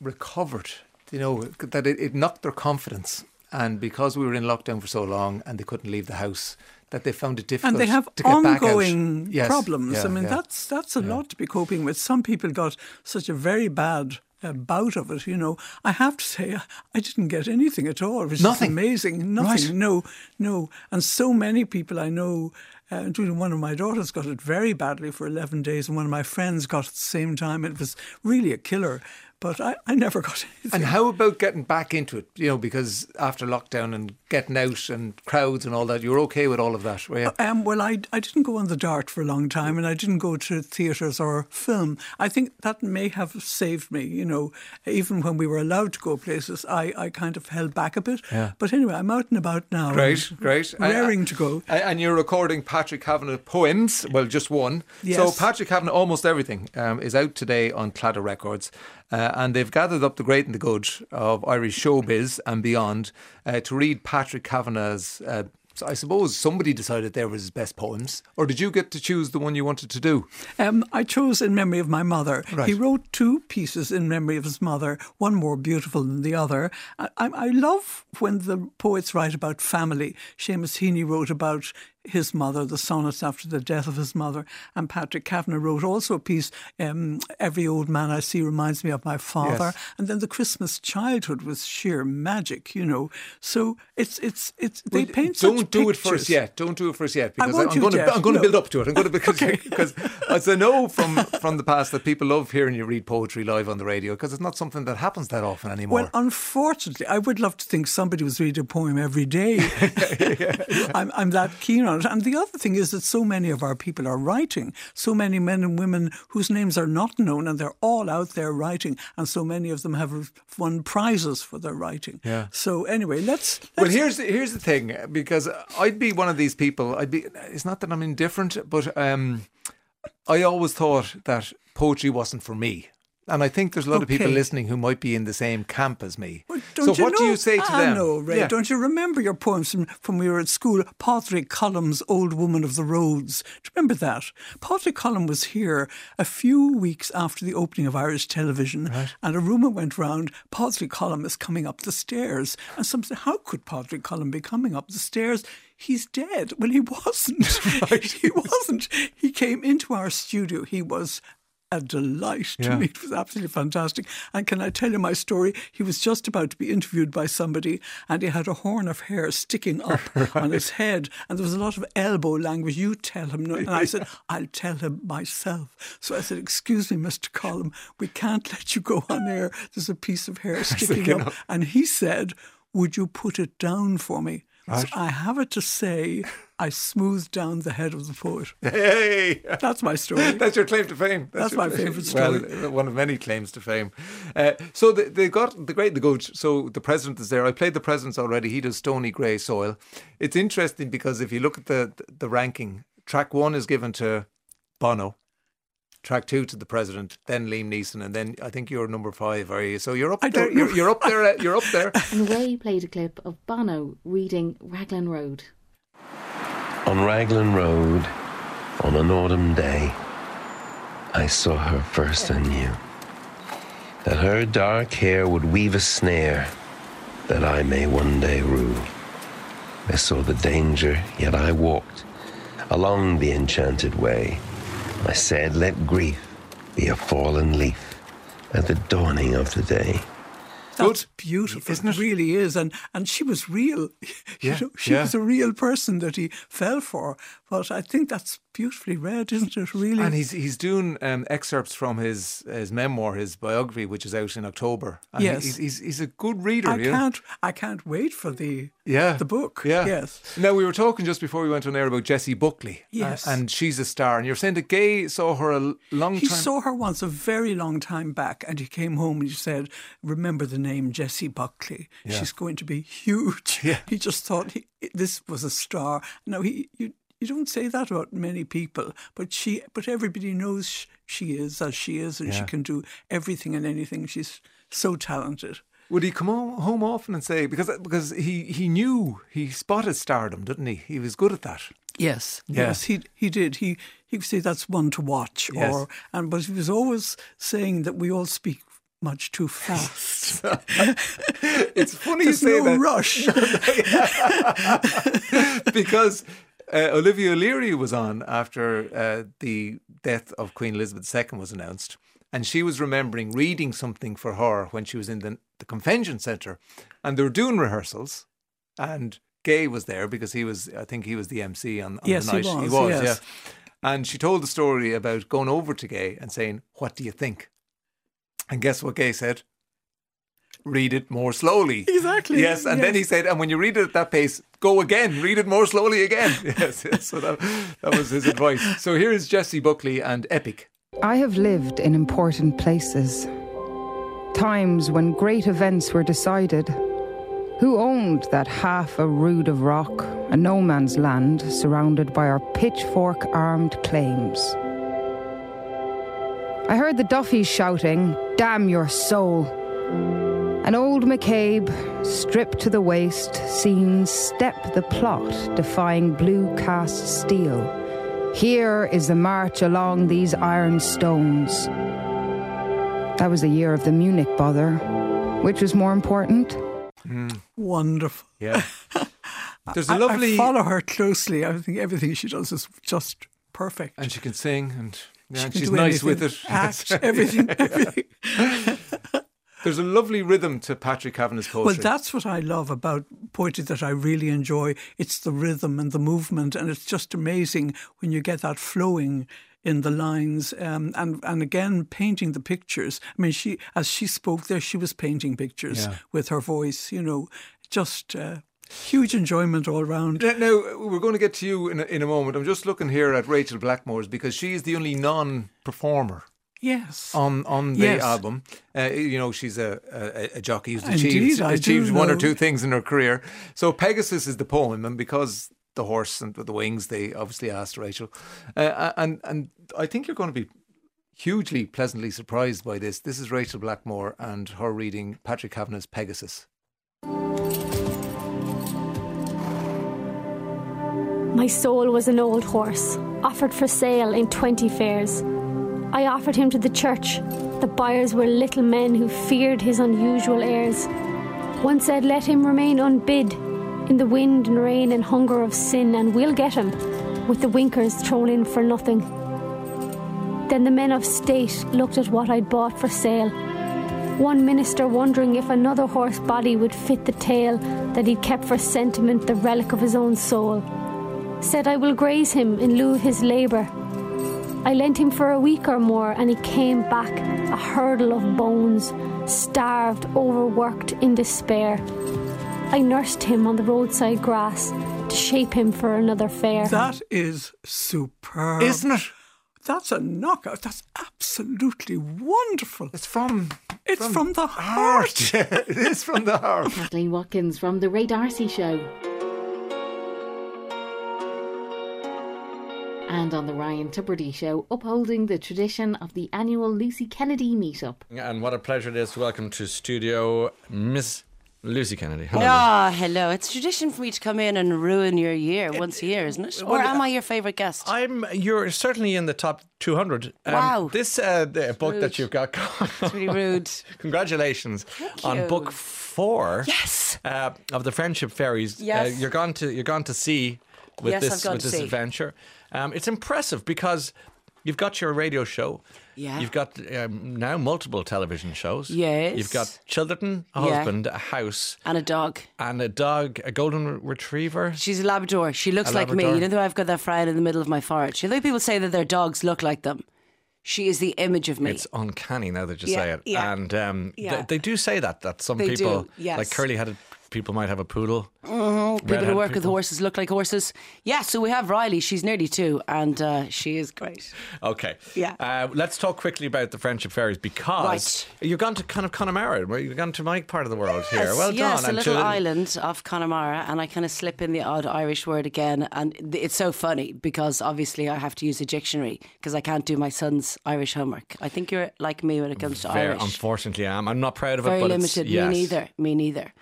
recovered. You know that it, it knocked their confidence, and because we were in lockdown for so long and they couldn't leave the house, that they found it difficult and they have ongoing yes. problems. Yeah, I mean, yeah. that's that's a yeah. lot to be coping with. Some people got such a very bad uh, bout of it. You know, I have to say, I didn't get anything at all. It was Nothing. amazing. Nothing. Right. No, no. And so many people I know, uh, including one of my daughters, got it very badly for 11 days, and one of my friends got it at the same time. It was really a killer. But I, I never got anything. And how about getting back into it? You know, because after lockdown and getting out and crowds and all that, you're okay with all of that, were you? Um, well, I, I didn't go on the dart for a long time and I didn't go to theatres or film. I think that may have saved me, you know. Even when we were allowed to go places, I, I kind of held back a bit. Yeah. But anyway, I'm out and about now. Great, great. Raring And- to go. and- you're recording Patrick Kavanagh poems. Well, just one. Yes. So Patrick Kavanagh, almost everything, um, is out today on Claddagh Records, uh, and they've gathered up the great and the good of Irish showbiz and beyond uh, to read Patrick Kavanagh's. Uh, I suppose somebody decided there was his best poems, or did you get to choose the one you wanted to do? Um, I chose in memory of my mother. Right. He wrote two pieces in memory of his mother, one more beautiful than the other. I, I, I love when the poets write about family. Seamus Heaney wrote about his mother, the sonnets after the death of his mother, and Patrick Kavanagh wrote also a piece, um, Every Old Man I See Reminds Me of My Father. Yes. And then the Christmas childhood was sheer magic, you know. So it's, it's, it's, they Well, paint Don't do it pictures. first yet. Don't do it first yet because I'm do going it to I'm going to build up to it. I'm going to because because as I know from from the past that people love hearing you read poetry live on the radio because it's not something that happens that often anymore. Well, unfortunately, I would love to think somebody was reading a poem every day. I'm, I'm that keen on it. And the other thing is that so many of our people are writing. So many men and women whose names are not known, and they're all out there writing. And so many of them have won prizes for their writing. Yeah. So anyway, let's. let's Well, here's the, here's the thing because I'd be one of these people. I'd be. It's not that I'm indifferent, but um, I always thought that poetry wasn't for me. And I think there's a lot of people listening who might be in the same camp as me. Don't so, what do you say to I them? know, Ray. Yeah. Don't you remember your poems from, from when we were at school? Padraic Colum's Old Woman of the Roads. Do you remember that? Padraic Colum was here a few weeks after the opening of Irish television, and a rumour went round Padraic Colum is coming up the stairs. And some said, How could Padraic Colum be coming up the stairs? He's dead. Well, he wasn't. Right. he wasn't. He came into our studio. He was a delight to Yeah. meet. It was absolutely fantastic. And can I tell you my story? He was just about to be interviewed by somebody, and he had a horn of hair sticking up on his head, and there was a lot of elbow language. You tell him, no. and I said, I'll tell him myself. So I said, "Excuse me, Mister Colum, we can't let you go on air. There's a piece of hair sticking Sticking up." up. And he said, "Would you put it down for me?" Right. So I have it to say, I smoothed down the head of the poet. Hey, That's my story. That's your claim to fame. That's your my favourite story. Well, one of many claims to fame. Uh, so they, they got the great the good. So the president is there. I played the presidents already. He does Stony Grey Soil. It's interesting because if you look at the the ranking, track one is given to Bono. Track two to the president, then Liam Neeson, and then I think you're number five, are you? So you're up I there. You're, you're up there. uh, You're up there. And Ray played a clip of Bono reading Raglan Road. On Raglan Road, on an autumn day, I saw her first and knew that her dark hair would weave a snare that I may one day rue. I saw the danger, yet I walked along the enchanted way. I said, Let grief be a fallen leaf at the dawning of the day. That's beautiful. Isn't it? really is. And and she was real. You Yeah, know, she yeah. was a real person that he fell for. But I think that's beautifully read, isn't it? Really. And he's he's doing um, excerpts from his his memoir, his biography, which is out in October. And Yes. he's, he's he's a good reader. I can't I can't wait for the Yeah, the book. Yeah, Yes. Now we were talking just before we went on air about Jessie Buckley. uh, Yes. and she's a star. And you're saying that Gay saw her a long time. He time. saw her once a very long time back, and he came home and he said, "Remember the name Jessie Buckley? Yeah. She's going to be huge." Yeah. He just thought he, this was a star. Now he you. You don't say that about many people, but she, but everybody knows sh- she is as she is, and she can do everything and anything. She's so talented. Would he come home, home often and say because because he he knew he spotted stardom, didn't he? He was good at that. Yes, Yeah. yes, he he did. He he would say that's one to watch, Yes. or and but he was always saying that we all speak much too fast. It's funny There's you say no that rush. because uh, Olivia O'Leary was on after uh, the death of Queen Elizabeth II was announced, and she was remembering reading something for her when she was in the, the convention centre, and they were doing rehearsals, and Gay was there because he was, I think he was the MC on, on Yes, the he night. was, yes. yeah. And she told the story about going over to Gay and saying, "What do you think?" And guess what Gay said? Read it more slowly. Exactly. Yes, and then he said, and when you read it at that pace, go again, read it more slowly again. Yes, yes. So that, that was his advice. So here is Jessie Buckley and Epic. I have lived in important places. Times when great events were decided. Who owned that half a rood of rock, a no man's land surrounded by our pitchfork armed claims? I heard the Duffys shouting, Damn your soul! And old McCabe, stripped to the waist, seen step the plot defying blue cast steel. Here is the march along these iron stones. That was the year of the Munich bother. Which was more important? Hmm. Wonderful. Yeah. There's a I- lovely. I follow her closely. I think everything she does is just perfect. and she can sing, and, yeah, She and can she's do nice with it. Act, everything, everything. There's a lovely rhythm to Patrick Kavanagh's poetry. Well, that's what I love about poetry that I really enjoy. It's the rhythm and the movement, and it's just amazing when you get that flowing in the lines. Um, and and again, painting the pictures. I mean, she as she spoke there, she was painting pictures Yeah. with her voice. You know, just uh, huge enjoyment all round. Now, now, we're going to get to you in a, in a moment. I'm just looking here at Rachael Blackmore's because she is the only non-performer Yes. on on the Yes. album. Uh, you know, she's a, a, a jockey who's achieved, I achieved do one or two things in her career. So Pegasus is the poem, and because the horse and the wings, they obviously asked Rachael, uh, and and I think you're going to be hugely pleasantly surprised by this. This is Rachael Blackmore and her reading Patrick Kavanagh's Pegasus. My soul was an old horse, offered for sale in 20 fairs. I offered him to the church. The buyers were little men who feared his unusual airs. One said, Let him remain unbid in the wind and rain and hunger of sin, and we'll get him, with the winkers thrown in for nothing. Then the men of state looked at what I'd bought for sale. One minister wondering if another horse body would fit the tail that he'd kept for sentiment, the relic of his own soul. Said I will graze him in lieu of his labour. I lent him for a week or more, and he came back a hurdle of bones, starved, overworked, in despair. I nursed him on the roadside grass to shape him for another fare. That is superb, Isn't it? That's a knockout. That's absolutely wonderful. It's from it's from, the heart. it is from the heart. Kathleen Watkins from The Ray Darcy Show. And on The Ryan Tubridy Show, upholding the tradition of the annual Lucy Kennedy meetup. And what a pleasure it is to welcome to studio Miss Lucy Kennedy. Hello. Ah, hello. It's tradition for me to come in and ruin your year once a year, isn't it? Or well, am I your favourite guest? I'm. You're certainly in the top 200. Um, Wow. This uh, the book Rude. that you've got. It's really rude. Congratulations on you. book four. Yes. Uh, of the Friendship Fairies. Yes. Uh, you're gone to you're gone to sea with Yes, this I've gone with to this sea. adventure. Um, it's impressive because you've got your radio show. Yeah. You've got um, now multiple television shows. Yes. You've got children, a Yeah. husband, a house, And a dog. and a dog, a golden retriever. She's a Labrador. She looks A like me. You know, though I've got that frown in the middle of my forehead. You know, people say that their dogs look like them. She is the image of me. It's uncanny now that you Yeah, say it. yeah, And um, yeah. th- they do say that, that some They people, yes. like curly headed people, might have a poodle. Mhm. People who work with horses look like horses. Yeah, so we have Riley. She's nearly two, and uh, she is great. Okay. Yeah. Uh, let's talk quickly about the Friendship Fairies because you've gone to kind of Connemara. You've gone to my part of the world here. Yes, Well yes, done. a little island off Connemara, and I kind of slip in the odd Irish word again, and it's so funny because obviously I have to use a dictionary because I can't do my son's Irish homework. I think you're like me when it comes to Very, Irish. unfortunately, I am. I'm not proud of it, Very limited. Me neither. Me neither.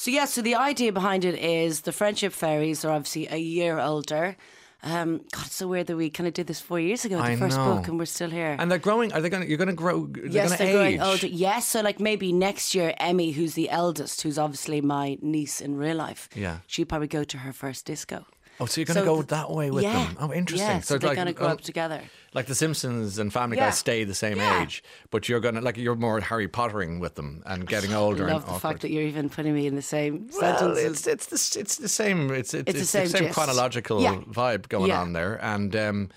So yeah, so the idea behind it is the friendship fairies are obviously a year older. Um, God, it's so weird that we kind of did this four years ago, the I first know. book, and we're still here. And they're growing. Are they going? You're going to grow. They're yes, going to they're age. growing older. Yes, so like maybe next year, Emmy, who's the eldest, who's obviously my niece in real life, Yeah. she'd probably go to her first disco. Oh, so you're going to So go th- that way with yeah, them? Oh, interesting. Yeah, so, it's they're like, going to grow uh, up together. Like the Simpsons and Family Yeah. Guy stay the same age, but you're going to like you're more Harry Pottering with them and getting older. I love and the awkward. fact that you're even putting me in the same Well, sentences. it's it's the it's the same it's it's, It's the same the same chronological vibe going on there, and um,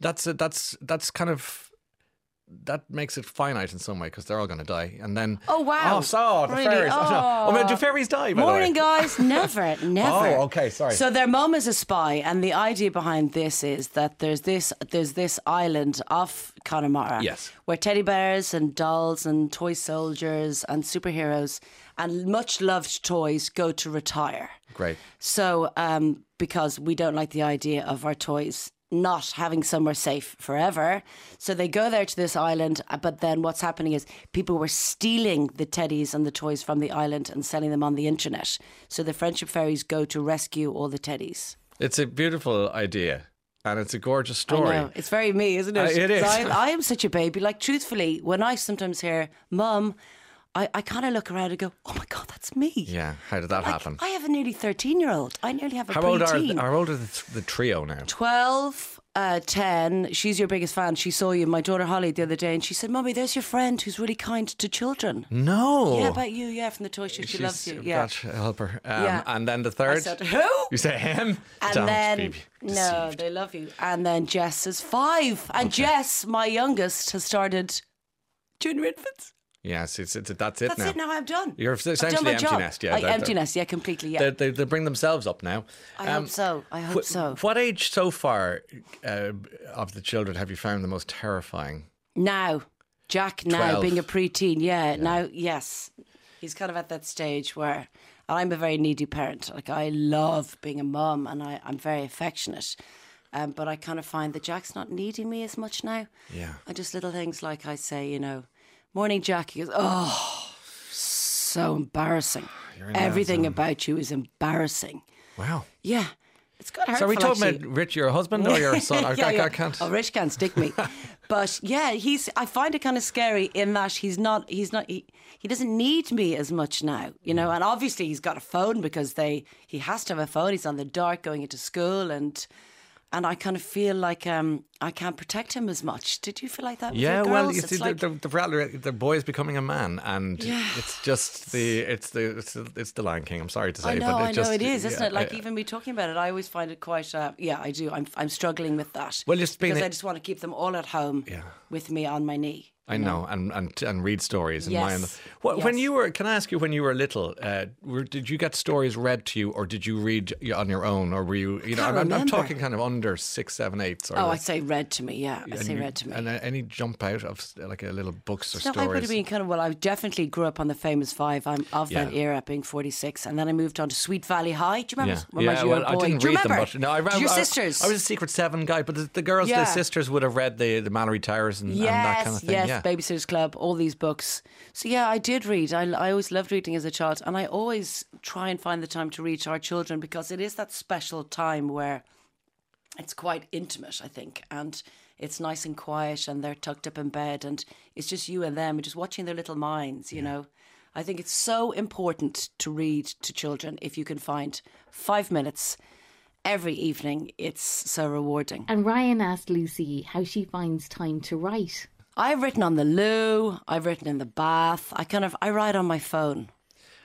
that's that's that's kind of that makes it finite in some way because they're all going to die, and then Oh wow! oh, so the Really? fairies. Oh, no. Oh. do fairies die? By? Morning, guys. Never, never. Oh, okay, sorry. So their mom is a spy, and the idea behind this is that there's this there's this island off Connemara, Yes. where teddy bears and dolls and toy soldiers and superheroes and much loved toys go to retire. Great. So, um, because we don't like the idea of our toys not having somewhere safe forever, so they go there to this island. uh, But then what's happening is people were stealing the teddies and the toys from the island and selling them on the internet. So the friendship fairies go to rescue all the teddies. It's a beautiful idea, and it's a gorgeous story. It's very me, isn't it? Uh, it is. I, I am such a baby. Like, truthfully, when I sometimes hear "mum," I, I kind of look around and go, "Oh my god, that's me." Yeah. How did that happen? I have a nearly thirteen-year-old. I nearly have a How old are preteen. how old are the, the trio now? 12, uh, 10. She's your biggest fan. She saw you, my daughter Holly, the other day, and she said, Mummy, there's your friend who's really kind to children. No. Yeah, about you, yeah, from the toy show. She She's- loves you. Yeah. God help her. Um, Yeah. And then the third. said, "Who?" You say him. And Don't then, no, they love you. And then Jess is five. And Jess, my youngest, has started junior infants. Yes, it's, it's that's it That's now. it, now I'm done. You're done essentially empty job. nest. Yeah, I, empty nest, yeah, completely, yeah. They, they, bring themselves up now. I Um, hope so. I hope wh- so. What age so far uh, of the children have you found the most terrifying? Now, Jack, now 12. being a preteen, yeah, now, yes. He's kind of at that stage where I'm a very needy parent. Like, I love being a mum and I, I'm very affectionate. Um, but I kind of find that Jack's not needing me as much now. Yeah. And just little things like I say, you know, morning, Jack. He goes, oh, so embarrassing. You're in that Everything about you is embarrassing. Wow. Yeah. It's got hurtful, So are we talking actually. about Rich, your husband, or your son? I, yeah, I- I yeah. can't. Oh, Rich can't stick me. but yeah, he's. I find it kind of scary in that he's not. He's not. He, he doesn't need me as much now, you know. Mm. And obviously, he's got a phone because they. He has to have a phone. He's on the dark going into school, and and I kind of feel like um I can't protect him as much. Did you feel like that? Yeah, well, you It's see, like, the, the, the, the boy is becoming a man, and Yeah. it's just the it's the it's the, it's the Lion King. I'm sorry to say, I know, but it I know just, it is, isn't it? Like I- even me talking about it, I always find it quite. Uh, yeah, I do. I'm I'm struggling with that. Well, just because I just want to keep them all at home yeah. with me on my knee. I know, and, and and read stories and Yes. What, When you were, can I ask you, when you were little, uh, were, did you get stories read to you, or did you read on your own, or were you, you know, I'm, I'm talking kind of under six, seven, eight. Sorry, Oh, I'd say read to me. Yeah, I And say you- read to me. And uh, any jump out of like a little books or So I would have been kind of well. I definitely grew up on the famous five. I'm of that era, being 46, and then I moved on to Sweet Valley High. Do you remember? Yeah, When yeah. Well, I boy? didn't read them, remember? but no, I, I, your I- sisters. I was a Secret Seven guy, but the, the girls, Yeah. the sisters, would have read the the Malory Towers and, and that kind of thing. Yes, yeah. Babysitters Club, all these books. So yeah, I did read. I, I always loved reading as a child, and I always try and find the time to read to our children because it is that special time where it's quite intimate, I think, and it's nice and quiet, and they're tucked up in bed, and it's just you and them, and just watching their little minds. You know, I think it's so important to read to children if you can find five minutes every evening. It's so rewarding. And Ryan asked Lucy how she finds time to write. I've written on the loo. I've written in the bath. I kind of I write on my phone.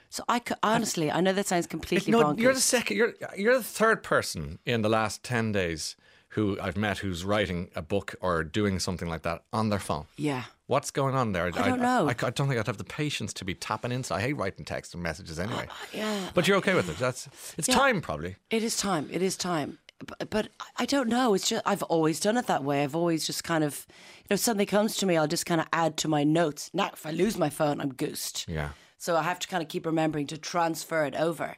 So I c- honestly, I know that sounds completely no, bonkers. you're the second. You're you're the third person in the last ten days who I've met who's writing a book or doing something like that on their phone. yeah. What's going on there? I don't know. I, I don't think I'd have the patience to be tapping into. I hate writing text and messages anyway. Oh, yeah. But you're okay with it. That's it's Yeah. time probably. It is time. It is time. But, but I don't know. It's just I've always done it that way. I've always just kind of, you know, if something comes to me, I'll just kind of add to my notes. Now, if I lose my phone, I'm goosed. Yeah. So I have to kind of keep remembering to transfer it over.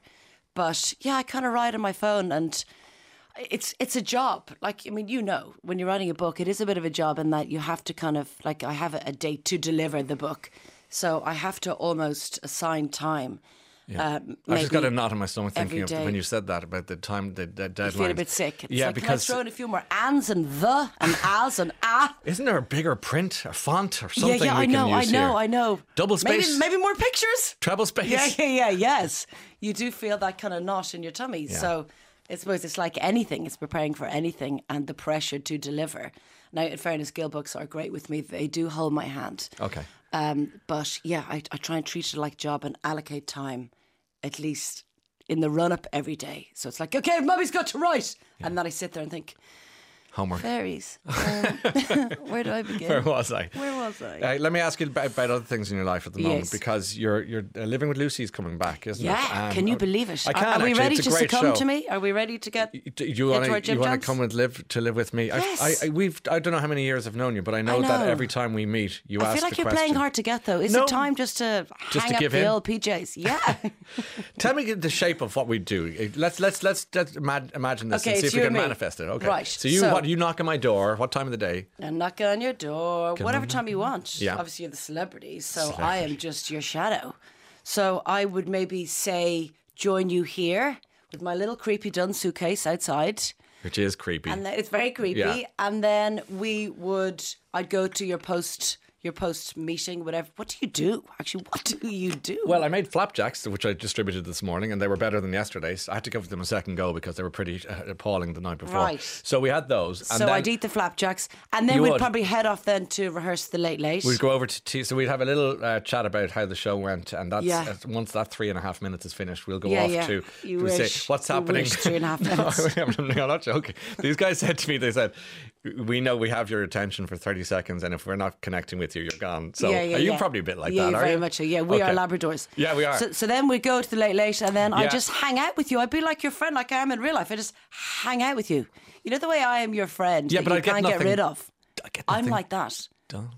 But yeah, I kind of write on my phone, and it's it's a job. Like I mean, you know, when you're writing a book, it is a bit of a job in that you have to kind of like I have a, a date to deliver the book, so I have to almost assign time. Yeah. Um, I've just got a knot in my stomach thinking of when you said that about the time, the, the deadline. Feel a bit sick. It's yeah, like, because can I throw in a few more ands and the and as and ah? isn't there a bigger print, a font, or something? yeah, yeah, I know, I know, here? I know. Double Maybe, space, maybe more pictures. treble space. Yeah, yeah, yeah, yes. You do feel that kind of knot in your tummy. Yeah. So I suppose it's like anything, it's preparing for anything and the pressure to deliver. Now, in fairness, Gill books are great with me. They do hold my hand. Okay. Um, but yeah, I, I try and treat it like a job and allocate time at least in the run up every day. So it's like, okay, mummy's got to write. And then I sit there and think, Homework. Fairies. Um, where do I begin? Where was I? Where was I? Uh, let me ask you about, about other things in your life at the moment Yes. because you're you're uh, living with Lucy's coming back, isn't it? yeah, Um, can you believe it? I Are- can. Are, we actually. ready It's to great succumb show. to me? Are we ready to get? Do you Get want to our to Jim you want to come and live to live with me? I- Yes. I, I we've I don't know how many years I've known you, but I know, that know. every time we meet, you I ask feel like the you're question. playing hard to get though. Is No. it time just to Just hang to up give the in? old PJs? Yeah. Tell me the shape of what we do. Let's let's let's, let's imagine this Okay, and see if we can manifest it. Okay. Right, So you you knock on my door? What time of the day? and knock on your door, Can whatever I- time you want. Yeah. Obviously, you're the celebrity, so I am just your shadow. So I would maybe say join you here with my little creepy dun suitcase outside. Which is creepy. And then, it's very creepy. Yeah. And then we would, I'd go to your post, your post meeting, whatever. What do you do? Actually, what do you do? Well, I made flapjacks, which I distributed this morning, and they were better than yesterday's. I had to give them a second go because they were pretty uh, appalling the night before. Right. So we had those. And so I'd eat the flapjacks, and then we'd would. probably head off then to rehearse the late late. We'd go over to tea. So we'd have a little uh, chat about how the show went, and that's Yeah. uh, once that three and a half minutes is finished, we'll go Yeah, off yeah. to, You wish. say what's happening. three and a half minutes. I'm, I'm not joking. These guys said to me, they said, "We know we have your attention for thirty seconds, and if we're not connecting with you, you're gone." So yeah, yeah, are you yeah. probably a bit like yeah, that? you're very you? much so. Yeah, we are Okay. Labradors. Yeah, we are. So, so then we go to the late late, and then I just hang out with you. I'd be like your friend, like I am in real life. I just hang out with you. You know the way I am your friend. Yeah, but you I can't get rid of. I'm like that. Done.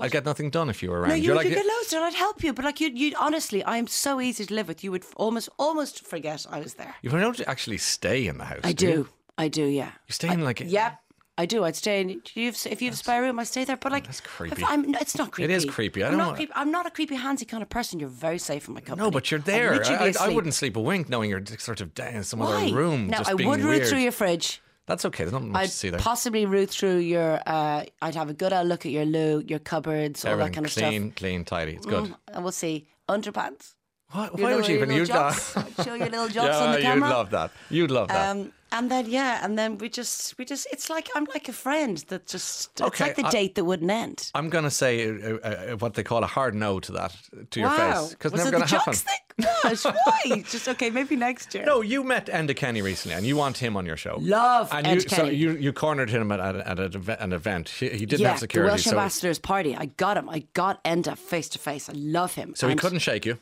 I get nothing done if you were around. No, you You're would like, get loads done. I'd help you, but like you, you honestly, I am so easy to live with. You would almost, almost forget I was there. you don't actually stay in the house. I do. do. I do. Yeah. You stay in like it. Yep. I do. I'd stay in. You have, if you have a spare room, I stay there. But like, that's creepy. I'm, it's not creepy. It is creepy. I I'm don't not creepy. I'm not a creepy handsy kind of person. You're very safe in my company. No, but you're there. I, I, wouldn't sleep a wink knowing you're sort of down in some Why? other room. Now just I would weird. root through your fridge. That's okay. There's not much I'd to see there. possibly root through your. Uh, I'd have a good old look at your loo, your cupboards, all that kind of clean, stuff. Clean, clean, tidy. It's good. Mm, and we'll see underpants. Your Why would you even use little that? Show your little jocks yeah, on the you'd love that. You'd love that. Um, and then yeah, and then we just we just it's like I'm like a friend that just it's like the I- date that wouldn't end. I'm going to say uh, uh, uh, what they call a hard no to that, to your face. Because never it going the to happen. jocks thing? Gosh, why? just okay, maybe next year. No, you met Enda Kenny recently, and you want him on your show. Love and Enda you, So you, you cornered him at, at, at an event- He, he didn't yeah, have security, the Welsh so, Ambassadors party. I got him. I got Enda face to face. I love him. so he couldn't shake you.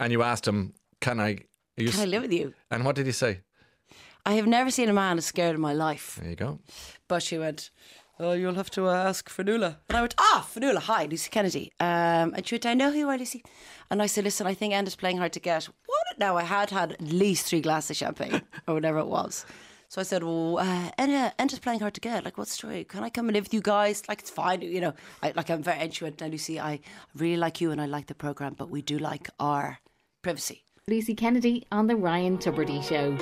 And you asked him, "Can I?" Can I live with you? And what did he say? I have never seen a man as scared in my life. There you go. But she went, Oh, you'll have to uh, ask Fionnuala. And I went, Ah, Fionnuala, hi, Lucy Kennedy. Um, and she went, I know who you are, Lucy. And I said, Listen, I think Enda's playing hard to get. What? Now, I had had at least three glasses of champagne or whatever it was. So I said, Well, uh, Enda's playing hard to get. Like, what's the story? Can I come and live with you guys? Like, it's fine. You know, I, like, I'm very. And she went, Now, Lucy, I really like you and I like the programme, but we do like our privacy. Lucy Kennedy on The Ryan Tubridy Show.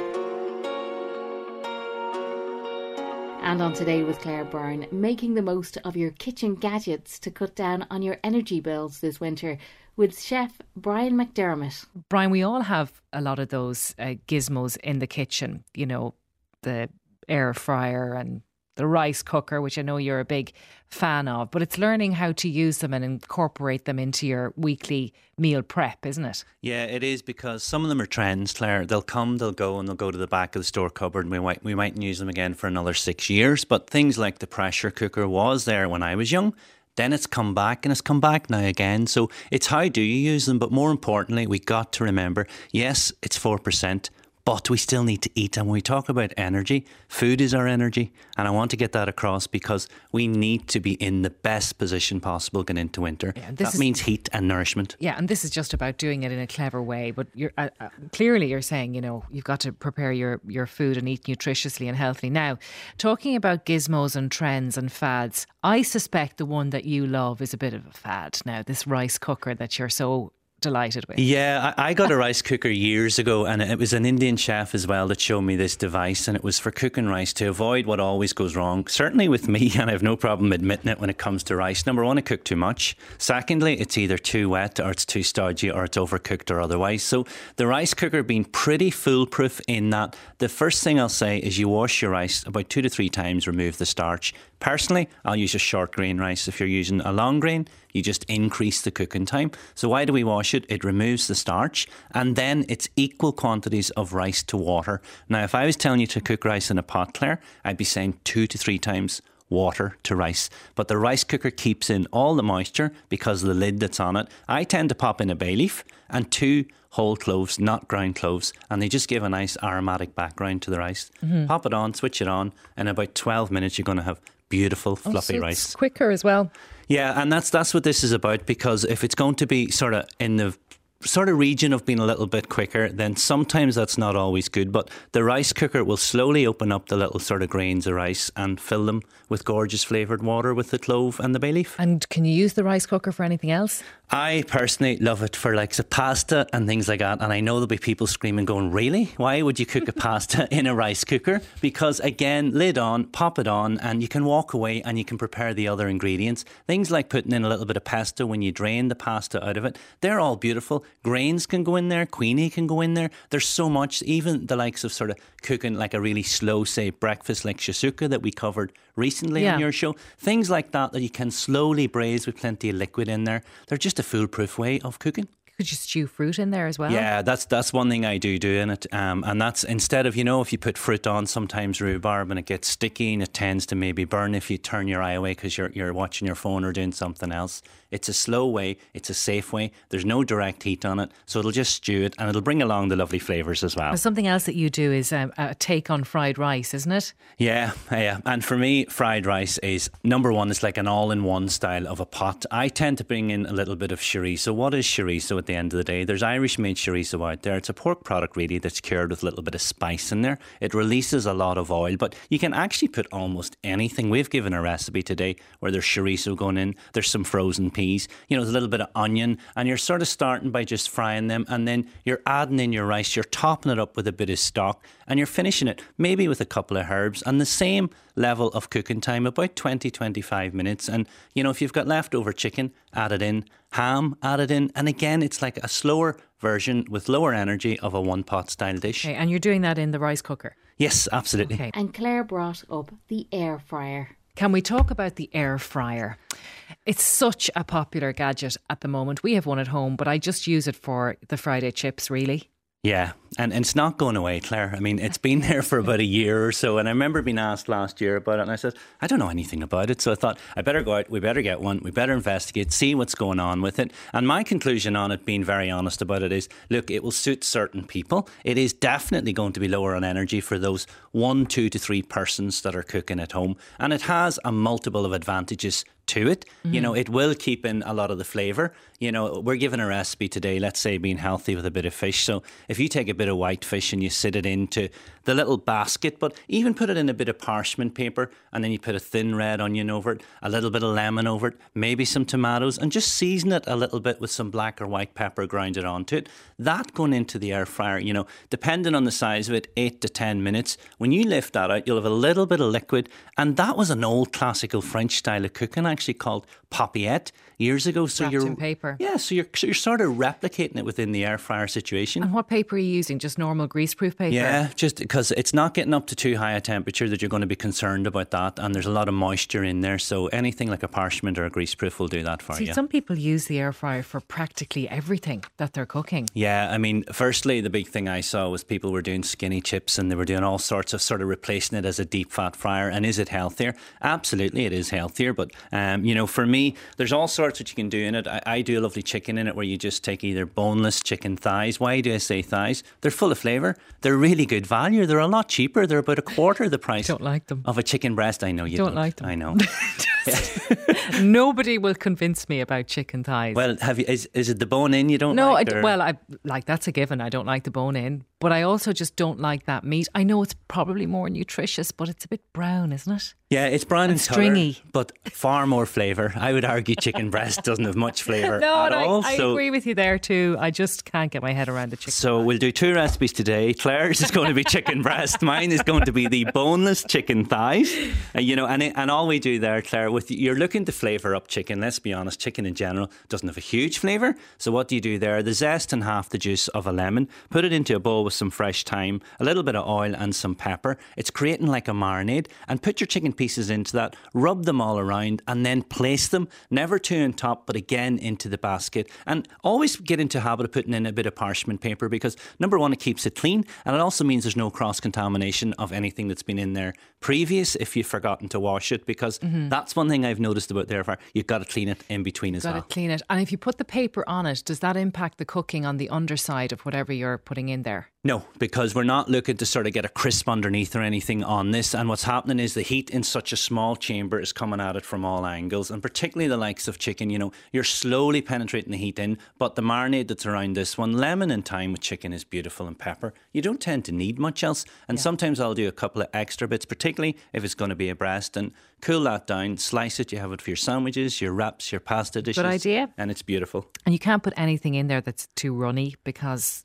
And on Today with Claire Byrne, making the most of your kitchen gadgets to cut down on your energy bills this winter with chef Brian McDermott. Brian, we all have a lot of those uh, gizmos in the kitchen, you know, the air fryer and the rice cooker, which I know you're a big fan of, but it's learning how to use them and incorporate them into your weekly meal prep, isn't it? Yeah, it is because some of them are trends, Claire. They'll come, they'll go, and they'll go to the back of the store cupboard, and we might we mightn't use them again for another six years. But things like the pressure cooker was there when I was young. Then it's come back and it's come back now again. So it's how do you use them? But more importantly, we got to remember yes, it's 4%, but we still need to eat. And when we talk about energy, food is our energy. And I want to get that across because we need to be in the best position possible going into winter. this that is- means heat and nourishment. Yeah, and this is just about doing it in a clever way. But you're uh, uh, clearly you're saying you know you've got to prepare your your food and eat nutritiously and healthy. Now, talking about gizmos and trends and fads, I suspect the one that you love is a bit of a fad. Now, this rice cooker that you're so delighted with. Yeah, I, I got a rice cooker years ago, and it was an Indian chef as well that showed me this device, and it was for cooking rice to avoid what always goes wrong. Certainly with me, and I have no problem admitting it when it comes to rice. Number one, I cook too much. Secondly, it's either too wet, or it's too stodgy, or it's overcooked, or otherwise. So the rice cooker being pretty foolproof in that the first thing I'll say is you wash your rice about two to three times, remove the starch. Personally, I'll use a short grain rice. If you're using a long grain, you just increase the cooking time. So why do we wash mash it, it removes the starch, and then it's equal quantities of rice to water. Now, if I was telling you to cook rice in a pot, Claire, I'd be saying two to three times water to rice. But the rice cooker keeps in all the moisture because of the lid that's on it. I tend to pop in a bay leaf and two whole cloves, not ground cloves, and they just give a nice aromatic background to the rice. Mhm. Pop it on, switch it on, and in about 12 minutes you're going to have beautiful Oh, fluffy so rice. It's quicker as well. Yeah, and that's that's what this is about because if it's going to be sort of in the sort of region of being a little bit quicker, then sometimes that's not always good. But the rice cooker will slowly open up the little sort of grains of rice and fill them with gorgeous flavoured water with the clove and the bay leaf. And can you use the rice cooker for anything else? I personally love it for like the pasta and things like that. And I know there'll be people screaming, going, Really? Why would you cook a pasta in a rice cooker? Because again, lid on, pop it on, and you can walk away and you can prepare the other ingredients. Things like putting in a little bit of pesto when you drain the pasta out of it, they're all beautiful. Grains can go in there, quinoa can go in there. There's so much, even the likes of sort of cooking like a really slow, say, breakfast like shakshuka that we covered recently Yeah. on your show. Things like that that you can slowly braise with plenty of liquid in there. They're just a foolproof way of cooking. Could you stew fruit in there as well? Yeah, that's that's one thing I do do in it, um, and that's instead of you know if you put fruit on sometimes rhubarb and it gets sticky and it tends to maybe burn if you turn your eye away because you're you're watching your phone or doing something else. It's a slow way, it's a safe way. There's no direct heat on it, so it'll just stew it and it'll bring along the lovely flavors as well. Something else that you do is um, a take on fried rice, isn't it? Yeah, yeah. And for me, fried rice is number one, it's like an all in one style of a pot. I tend to bring in a little bit of chorizo. What is chorizo at the end of the day? There's Irish made chorizo out there. It's a pork product, really, that's cured with a little bit of spice in there. It releases a lot of oil, but you can actually put almost anything. We've given a recipe today where there's chorizo going in, there's some frozen peas, you know, there's a little bit of onion, and you're sort of starting by just frying them, and then you're adding in your rice, you're topping it up with a bit of stock, and you're finishing it maybe with a couple of herbs, and the same level of cooking time, about 20, 25 minutes. And, you know, if you've got leftover chicken, add it in, ham, added in, and again, it's like a slower version with lower energy of a one pot style dish. Okay, and you're doing that in the rice cooker. Yes, absolutely. Okay. And Claire brought up the air fryer. Can we talk about the air fryer? It's such a popular gadget at the moment. We have one at home, but I just use it for the Friday chips, really. Yeah, and, and it's not going away, Claire. I mean, it's been there for about a year or so. And I remember being asked last year about it, and I said, I don't know anything about it. So I thought, I better go out, we better get one, we better investigate, see what's going on with it. And my conclusion on it, being very honest about it, is look, it will suit certain people. It is definitely going to be lower on energy for those one, two to three persons that are cooking at home. And it has a multiple of advantages to it. You Mhm. know, it will keep in a lot of the flavour. You know, we're given a recipe today, let's say being healthy with a bit of fish. So if you take a bit of white fish and you sit it into the little basket, but even put it in a bit of parchment paper and then you put a thin red onion over it, a little bit of lemon over it, maybe some tomatoes, and just season it a little bit with some black or white pepper grounded onto it. That going into the air fryer, you know, depending on the size of it, eight to 10 minutes. When you lift that out, you'll have a little bit of liquid. And that was an old classical French style of cooking actually called papillote years ago. So Wrapped you're in paper. Yeah, so you're so you're sort of replicating it within the air fryer situation. And what paper are you using? Just normal greaseproof paper? Yeah, just because it's not getting up to too high a temperature that you're going to be concerned about that, and there's a lot of moisture in there. So anything like a parchment or a greaseproof will do that for See, you. some people use the air fryer for practically everything that they're cooking. Yeah, I mean, firstly, the big thing I saw was people were doing skinny chips and they were doing all sorts of sort of replacing it as a deep fat fryer. And is it healthier? Absolutely, it is healthier. But, um, you know, for me, there's all sorts that you can do in it. I, I do a lovely chicken in it where you just take either boneless chicken thighs. Why do I say thighs? They're full of flavour. They're really good value. They're a lot cheaper. They're about a quarter the price Don't like them. of a chicken breast. I know you Don't don't, like them. I know. Nobody will convince me about chicken thighs. well, have you? Is, is it the bone in you don't no, like? I well, I like that's a given. I don't like the bone in, but I also just don't like that meat. I know it's probably more nutritious, but it's a bit brown, isn't it? Yeah, it's brown and, And stringy. colour, but far more flavour. I would argue chicken breast doesn't have much flavour No, at I, all. I so, agree with you there too. I just can't get my head around the chicken. so we'll do two recipes today. Claire's is going to be chicken breast. Mine is going to be the boneless chicken thighs. Uh, you know, and it, and all we do there, Claire, with you're looking to flavour up chicken. Let's be honest, chicken in general doesn't have a huge flavour. So what do you do there? The zest and half the juice of a lemon. Put it into a bowl with some fresh thyme, a little bit of oil, and some pepper. It's creating like a marinade. And put your chicken pieces into that. Rub them all around, and then place them never two on top, but again into the basket. And always get into habit of putting in a bit of parchment paper because number one, it keeps it clean, and it also means there's no cross contamination of anything that's been in there previous if you've forgotten to wash it because Mhm. that's one thing I've noticed about there. You've got to clean it in between as Got well. to clean it. And if you put the paper on it, does that impact the cooking on the underside of whatever you're putting in there? No, because we're not looking to sort of get a crisp underneath or anything on this. And what's happening is the heat in such a small chamber is coming at it from all angles, and particularly the likes of chicken. You know, you're slowly penetrating the heat in, but the marinade that's around this one, lemon and thyme with chicken is beautiful, and pepper. You don't tend to need much else. And sometimes I'll do a couple of extra bits, particularly if it's going to be a breast, and cool that down, slice it. You have it for your sandwiches, your wraps, your pasta dishes. Good idea. And it's beautiful. And you can't put anything in there that's too runny because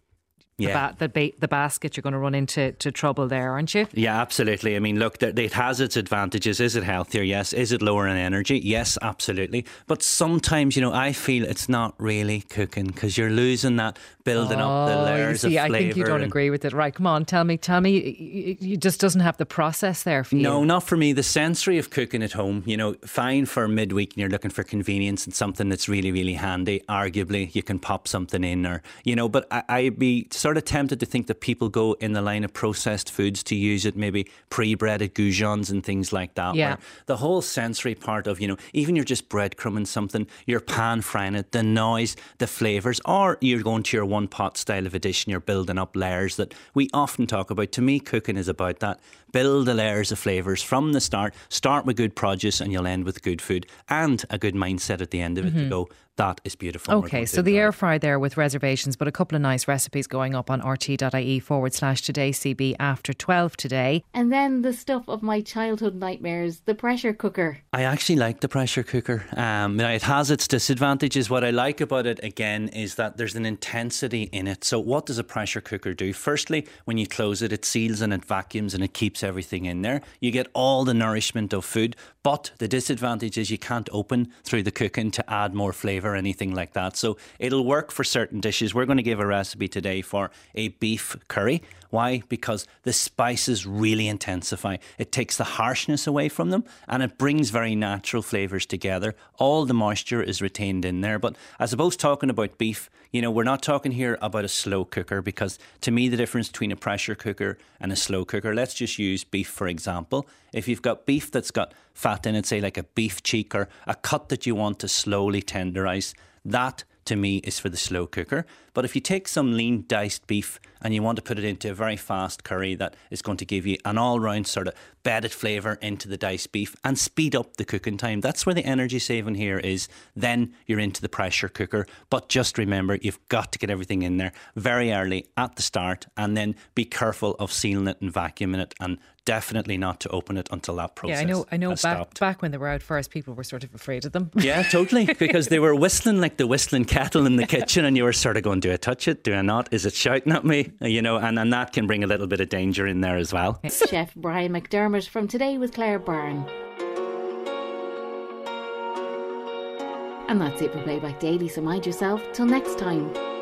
Yeah. the, ba- the, ba- the basket, you're going to run into to trouble there, aren't you? Yeah, absolutely. I mean, look, it has its advantages. Is it healthier? Yes. Is it lower in energy? Yes, absolutely. But sometimes, you know, I feel it's not really cooking because you're losing that building up the Oh, layers see, of I think you don't and- agree with it. Right, come on, tell me, tell me, it, it just doesn't have the process there for you. No, not for me. The sensory of cooking at home, you know, fine for midweek and you're looking for convenience and something that's really, really handy. Arguably, you can pop something in or, you know, but I, I'd be sort of tempted to think that people go in the line of processed foods to use it, maybe pre breaded goujons and things like that. Yeah. The whole sensory part of, you know, even you're just breadcrumbing something, you're pan frying it, the noise, the flavours, or you're going to your one pot style of a dish and you're building up layers that we often talk about. To me, cooking is about that. Build the layers of flavours from the start. Start with good produce and you'll end with good food and a good mindset at the end of it to Mhm. go, that is beautiful. Okay, so the enjoy air fry there with reservations, but a couple of nice recipes going up on rte.ie forward slash today CB after 12 today. And then the stuff of my childhood nightmares, the pressure cooker. I actually like the pressure cooker. Um, it has its disadvantages. What I like about it again is that there's an intensity in it. So, what does a pressure cooker do? Firstly, when you close it, it seals and it vacuums and it keeps everything in there. You get all the nourishment of food, but the disadvantage is you can't open through the cooking to add more flavour or anything like that. So, it'll work for certain dishes. We're going to give a recipe today for a beef curry. Why? Because the spices really intensify. It takes the harshness away from them and it brings very natural flavours together. All the moisture is retained in there. But I suppose talking about beef, you know, we're not talking here about a slow cooker because to me, the difference between a pressure cooker and a slow cooker, let's just use beef for example. If you've got beef that's got fat in it, say like a beef cheek or a cut that you want to slowly tenderize, that to me is for the slow cooker. But if you take some lean diced beef and you want to put it into a very fast curry that is going to give you an all round sort of bedded flavour into the diced beef and speed up the cooking time, that's where the energy saving here is. Then you're into the pressure cooker. But just remember, you've got to get everything in there very early at the start and then be careful of sealing it and vacuuming it and definitely not to open it until that process yeah, I know. I know. Back stopped. back when they were out first, people were sort of afraid of them. Yeah, totally. Because they were whistling like the whistling kettle in the kitchen, and you were sort of going, "Do I touch it? Do I not? Is it shouting at me?" You know, and, and that can bring a little bit of danger in there as well. Chef Brian McDermott from Today with Claire Byrne. And that's it for Playback Daily, so mind yourself. Till next time.